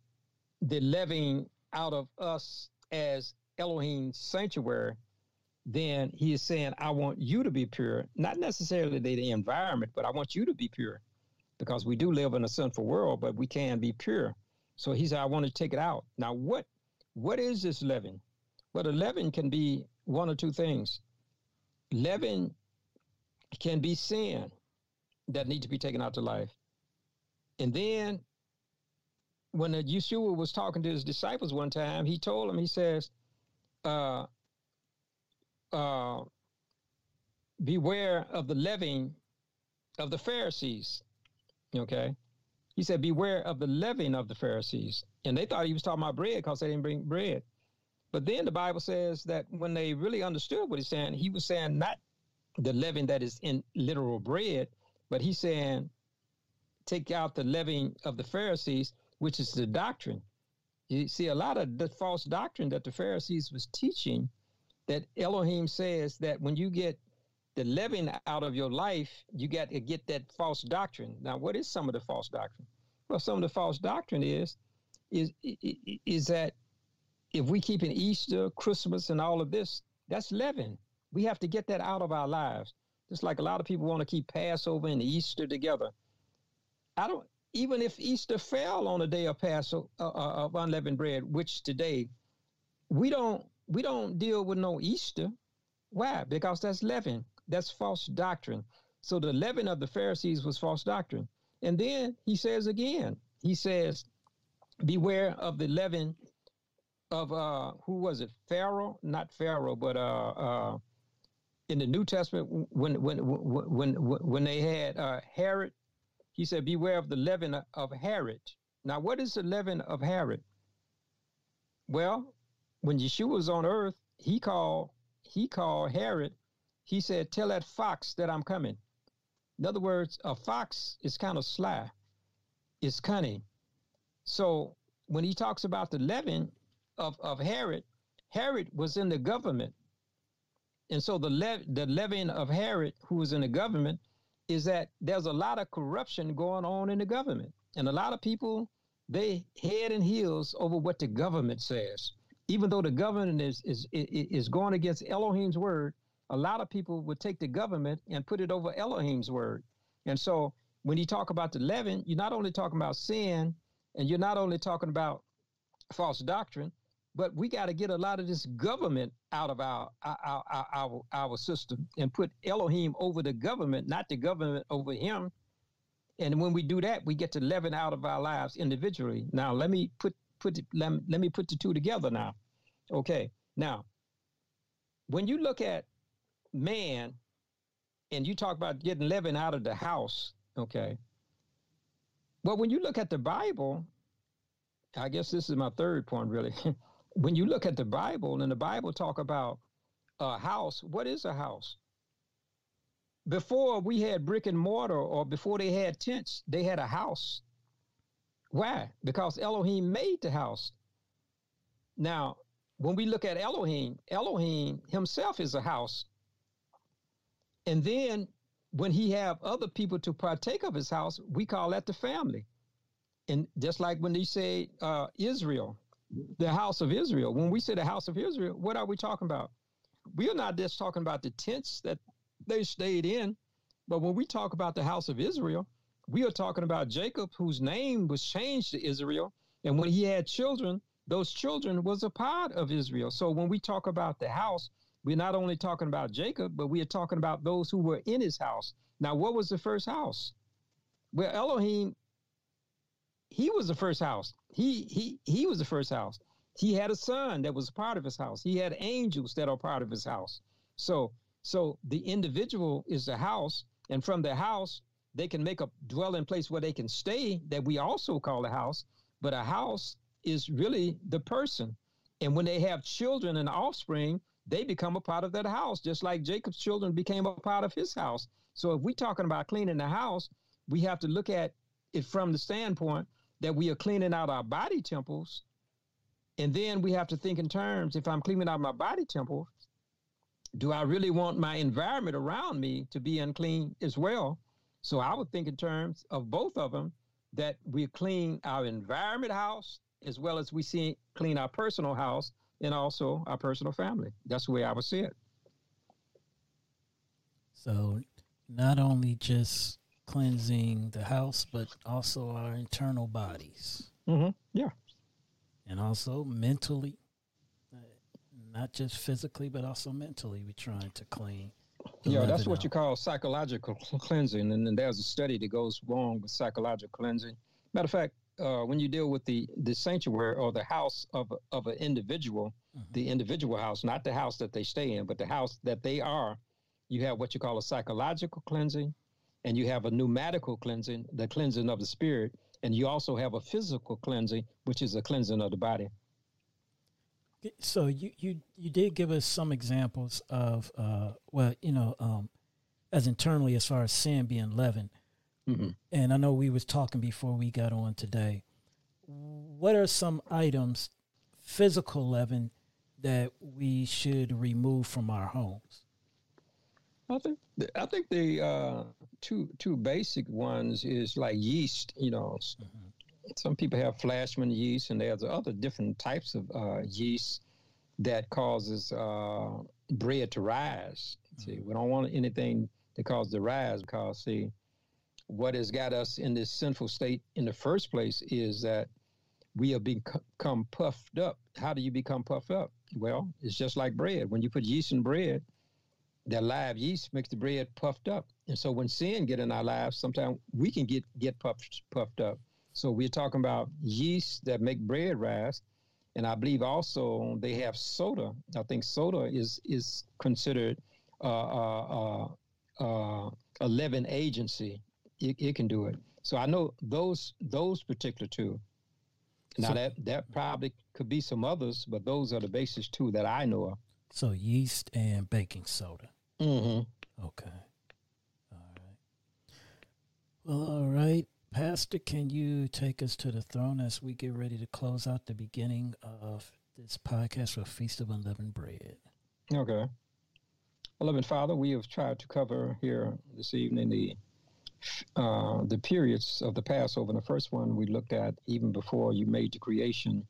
the leaven out of us as Elohim's sanctuary, then he is saying, I want you to be pure, not necessarily the environment, but I want you to be pure because we do live in a sinful world, but we can be pure. So he said, I want to take it out. Now, what what is this leaven? Well, the leaven can be one or two things. Leaven can be sin that need to be taken out to life. And then when Yeshua was talking to his disciples one time, he told them, he says, uh, uh, beware of the leaven of the Pharisees. Okay. He said, beware of the leaven of the Pharisees. And they thought he was talking about bread because they didn't bring bread. But then the Bible says that when they really understood what he's saying, he was saying not the leaven that is in literal bread, but he's saying take out the leaven of the Pharisees which is the doctrine. You see, a lot of the false doctrine that the Pharisees was teaching, that Elohim says that when you get the leaven out of your life, you got to get that false doctrine. Now, what is some of the false doctrine? Well, some of the false doctrine is is is that if we keep an Easter, Christmas, and all of this, that's leaven. We have to get that out of our lives. Just like a lot of people want to keep Passover and Easter together. I don't even if Easter fell on a day of Passover uh, uh, of unleavened bread, which today we don't we don't deal with no Easter. Why? Because that's leaven. That's false doctrine. So the leaven of the Pharisees was false doctrine. And then he says again, he says, beware of the leaven of uh who was it? Pharaoh, not Pharaoh, but uh uh in the New Testament when when when when they had uh Herod he said, Beware of the leaven of Herod. Now, what is the leaven of Herod? Well, when Yeshua was on earth, he called he called Herod. He said, "Tell that fox that I'm coming." In other words, a fox is kind of sly, it's cunning. So when he talks about the leaven of, of Herod, Herod was in the government, and so the le- the leaven of Herod, who was in the government, is that there's a lot of corruption going on in the government. And a lot of people, they head and heels over what the government says. Even though the government is, is, is going against Elohim's word, a lot of people would take the government and put it over Elohim's word. And so when you talk about the leaven, you're not only talking about sin and you're not only talking about false doctrine, but we got to get a lot of this government out of our our, our our, our system and put Elohim over the government, not the government over him. And when we do that, we get to leaven out of our lives individually. Now, let me put put let, let me put the two together now. Okay. Now, when you look at man and you talk about getting living out of the house, okay. But when you look at the Bible, I guess this is my third point really. when you look at the Bible and the Bible talk about a house, what is a house? Before we had brick and mortar or before they had tents, they had a house. Why? Because Elohim made the house. Now, when we look at Elohim, Elohim himself is a house. And then when he have other people to partake of his house, we call that the family. And just like when they say uh, Israel, the house of Israel. When we say the house of Israel, what are we talking about? We are not just talking about the tents that they stayed in, but when we talk about the house of Israel, we are talking about Jacob, whose name was changed to Israel. And when he had children, those children was a part of Israel. So when we talk about the house, we're not only talking about Jacob, but we are talking about those who were in his house. Now, what was the first house? Well, Elohim he was the first house. He he he was the first house. He had a son that was part of his house. He had angels that are part of his house. So so the individual is the house, and from the house they can make a dwelling place where they can stay that we also call a house. But a house is really the person. And when they have children and offspring, they become a part of that house, just like Jacob's children became a part of his house. So if we're talking about cleaning the house, we have to look at it from the standpoint that we are cleaning out our body temples. And then we have to think in terms if I'm cleaning out my body temple, do I really want my environment around me to be unclean as well? So I would think in terms of both of them that we clean our environment house as well as we see clean our personal house and also our personal family. That's the way I would see it. So not only just cleansing the house, but also our internal bodies. Mm-hmm. Yeah. And also mentally, uh, not just physically, but also mentally, we're trying to clean. Yeah, that's what you call psychological cleansing. And then there's a study that goes wrong with psychological cleansing. Matter of fact, uh, when you deal with the, the sanctuary or the house of, of an individual, mm-hmm. the individual house, not the house that they stay in, but the house that they are, you have what you call a psychological cleansing and you have a pneumatical cleansing, the cleansing of the spirit, and you also have a physical cleansing, which is a cleansing of the body. So you you you did give us some examples of uh, well, you know, um, as internally as far as sin being leavened, mm-hmm. and I know we was talking before we got on today. What are some items, physical leaven, that we should remove from our homes? I think I think the uh, two two basic ones is like yeast. You know, mm-hmm. Some people have Fleischmann yeast, and there's other different types of uh, yeast that causes uh, bread to rise. Mm-hmm. See, we don't want anything that causes the rise because see, what has got us in this sinful state in the first place is that we have become puffed up. How do you become puffed up? Well, it's just like bread. When you put yeast in bread, that live yeast makes the bread puffed up. And so when sin get in our lives, sometimes we can get get puffed puffed up. So we're talking about yeast that make bread rise. And I believe also they have soda. I think soda is is considered uh, uh, uh, uh a leaven agency. It, it, can do it. So I know those those particular two. Now so, that that probably could be some others, but those are the basis two that I know of. So yeast and baking soda. Mm-hmm. Okay. All right. Well, all right. Pastor, can you take us to the throne as we get ready to close out the beginning of this podcast for Feast of Unleavened Bread? Okay. Beloved Father, we have tried to cover here this evening the uh, the periods of the Passover. And the first one we looked at even before you made the creation,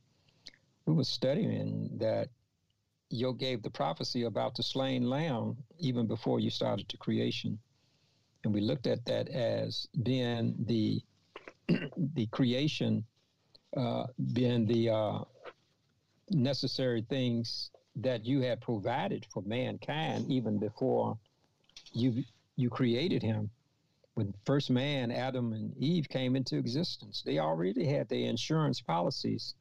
we were studying that you gave the prophecy about the slain lamb even before you started the creation. And we looked at that as being the the creation, uh, being the uh, necessary things that you had provided for mankind even before you you created him. When first man adam and eve came into existence they already had their insurance policies.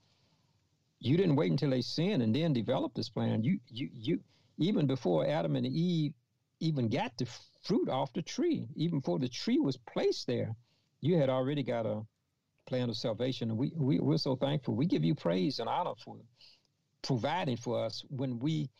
You didn't wait until they sinned and then develop this plan. You you you even before adam and eve even got the fruit off the tree even before the tree was placed there you had already got a plan of salvation. And we, we we're so thankful. We give you praise and honor for providing for us when we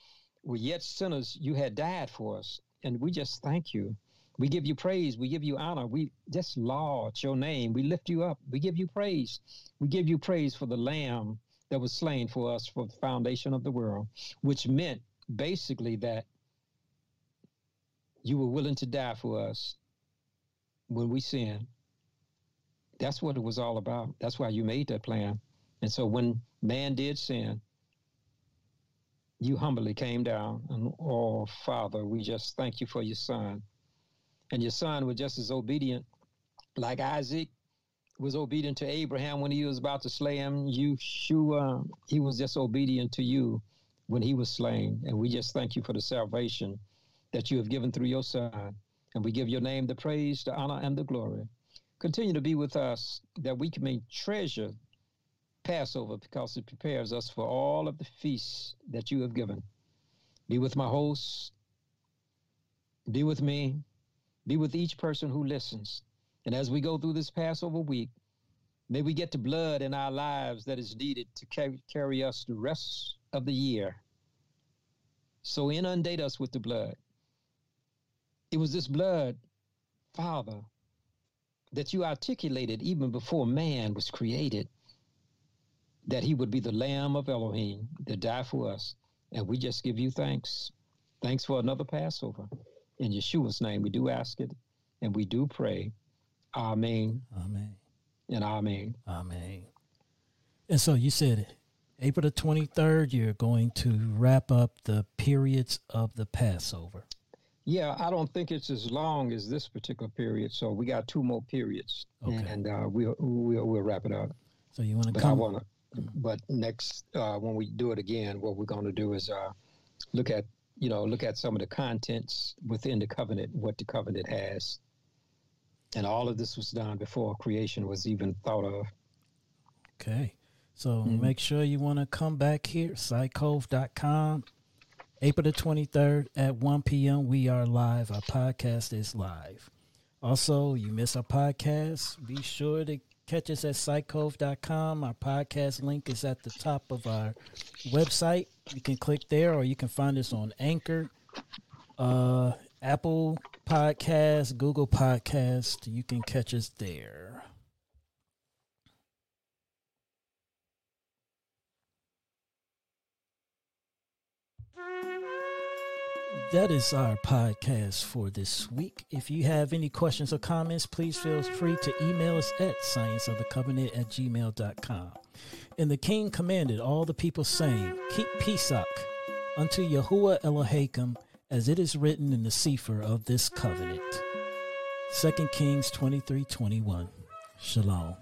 were yet sinners. You had died for us. And we just thank you. We give you praise. We give you honor. We just laud your name. We lift you up. We give you praise. We give you praise for the lamb that was slain for us for the foundation of the world which meant basically that you were willing to die for us when we sinned that's what it was all about. That's why you made that plan. And so when man did sin you humbly came down and oh father we just thank you for your son. And your son was just as obedient like isaac was obedient to abraham when he was about to slay him. Yeshua, he was just obedient to you when he was slain. And we just thank you for the salvation that you have given through your son. And we give your name the praise the honor and the glory continue to be with us that we make treasure Passover because it prepares us for all of the feasts that you have given. Be with my hosts, be with me, be with each person who listens. And as we go through this Passover week, may we get the blood in our lives that is needed to carry, carry us the rest of the year. So inundate us with the blood. It was this blood, Father, that you articulated even before man was created that he would be the Lamb of Elohim to die for us. And we just give you thanks. Thanks for another Passover. In Yeshua's name, we do ask it and we do pray. Amen. Amen. And amen. Amen. And so you said April the 23rd, you're going to wrap up the periods of the Passover. Yeah, I don't think it's as long as this particular period. So we got two more periods, okay. and uh, we'll, we'll we'll wrap it up. So you want to come? I want to but next uh, when we do it again, what we're going to do is uh, look at you know look at some of the contents within the covenant, what the covenant has, and all of this was done before creation was even thought of. Okay, so mm-hmm. make sure you want to come back here, scicove.com. April the 23rd at 1 p.m. We are live. Our podcast is live. Also, you miss our podcast, be sure to Catch us at scicove.com. Our podcast link is at the top of our website. You can click there or you can find us on Anchor, uh, Apple Podcast, Google Podcast. You can catch us there. That is our podcast for this week. If you have any questions or comments, please feel free to email us at scienceofthecovenant at gmail.com. And the king commanded all the people, saying, Keep Pesach unto Yahuwah Elohim, as it is written in the Sefer of this covenant. 2 Kings 23 21. Shalom.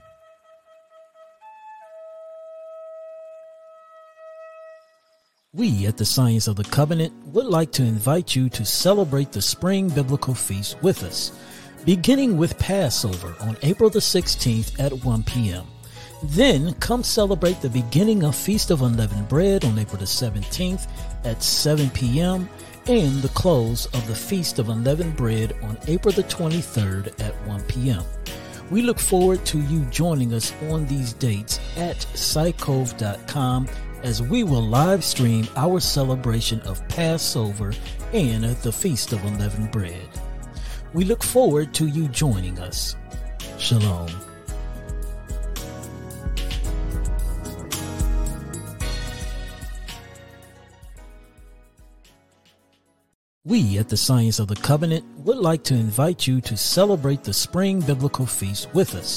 We at the Science of the Covenant would like to invite you to celebrate the Spring Biblical Feast with us, beginning with Passover on April the 16th at 1 p.m. Then come celebrate the beginning of Feast of Unleavened Bread on April the 17th at 7 p.m. and the close of the Feast of Unleavened Bread on April the 23rd at 1 p.m. We look forward to you joining us on these dates at scicove.com as we will live stream our celebration of Passover and the Feast of Unleavened Bread. We look forward to you joining us. Shalom. We at the Science of the Covenant would like to invite you to celebrate the Spring Biblical Feast with us.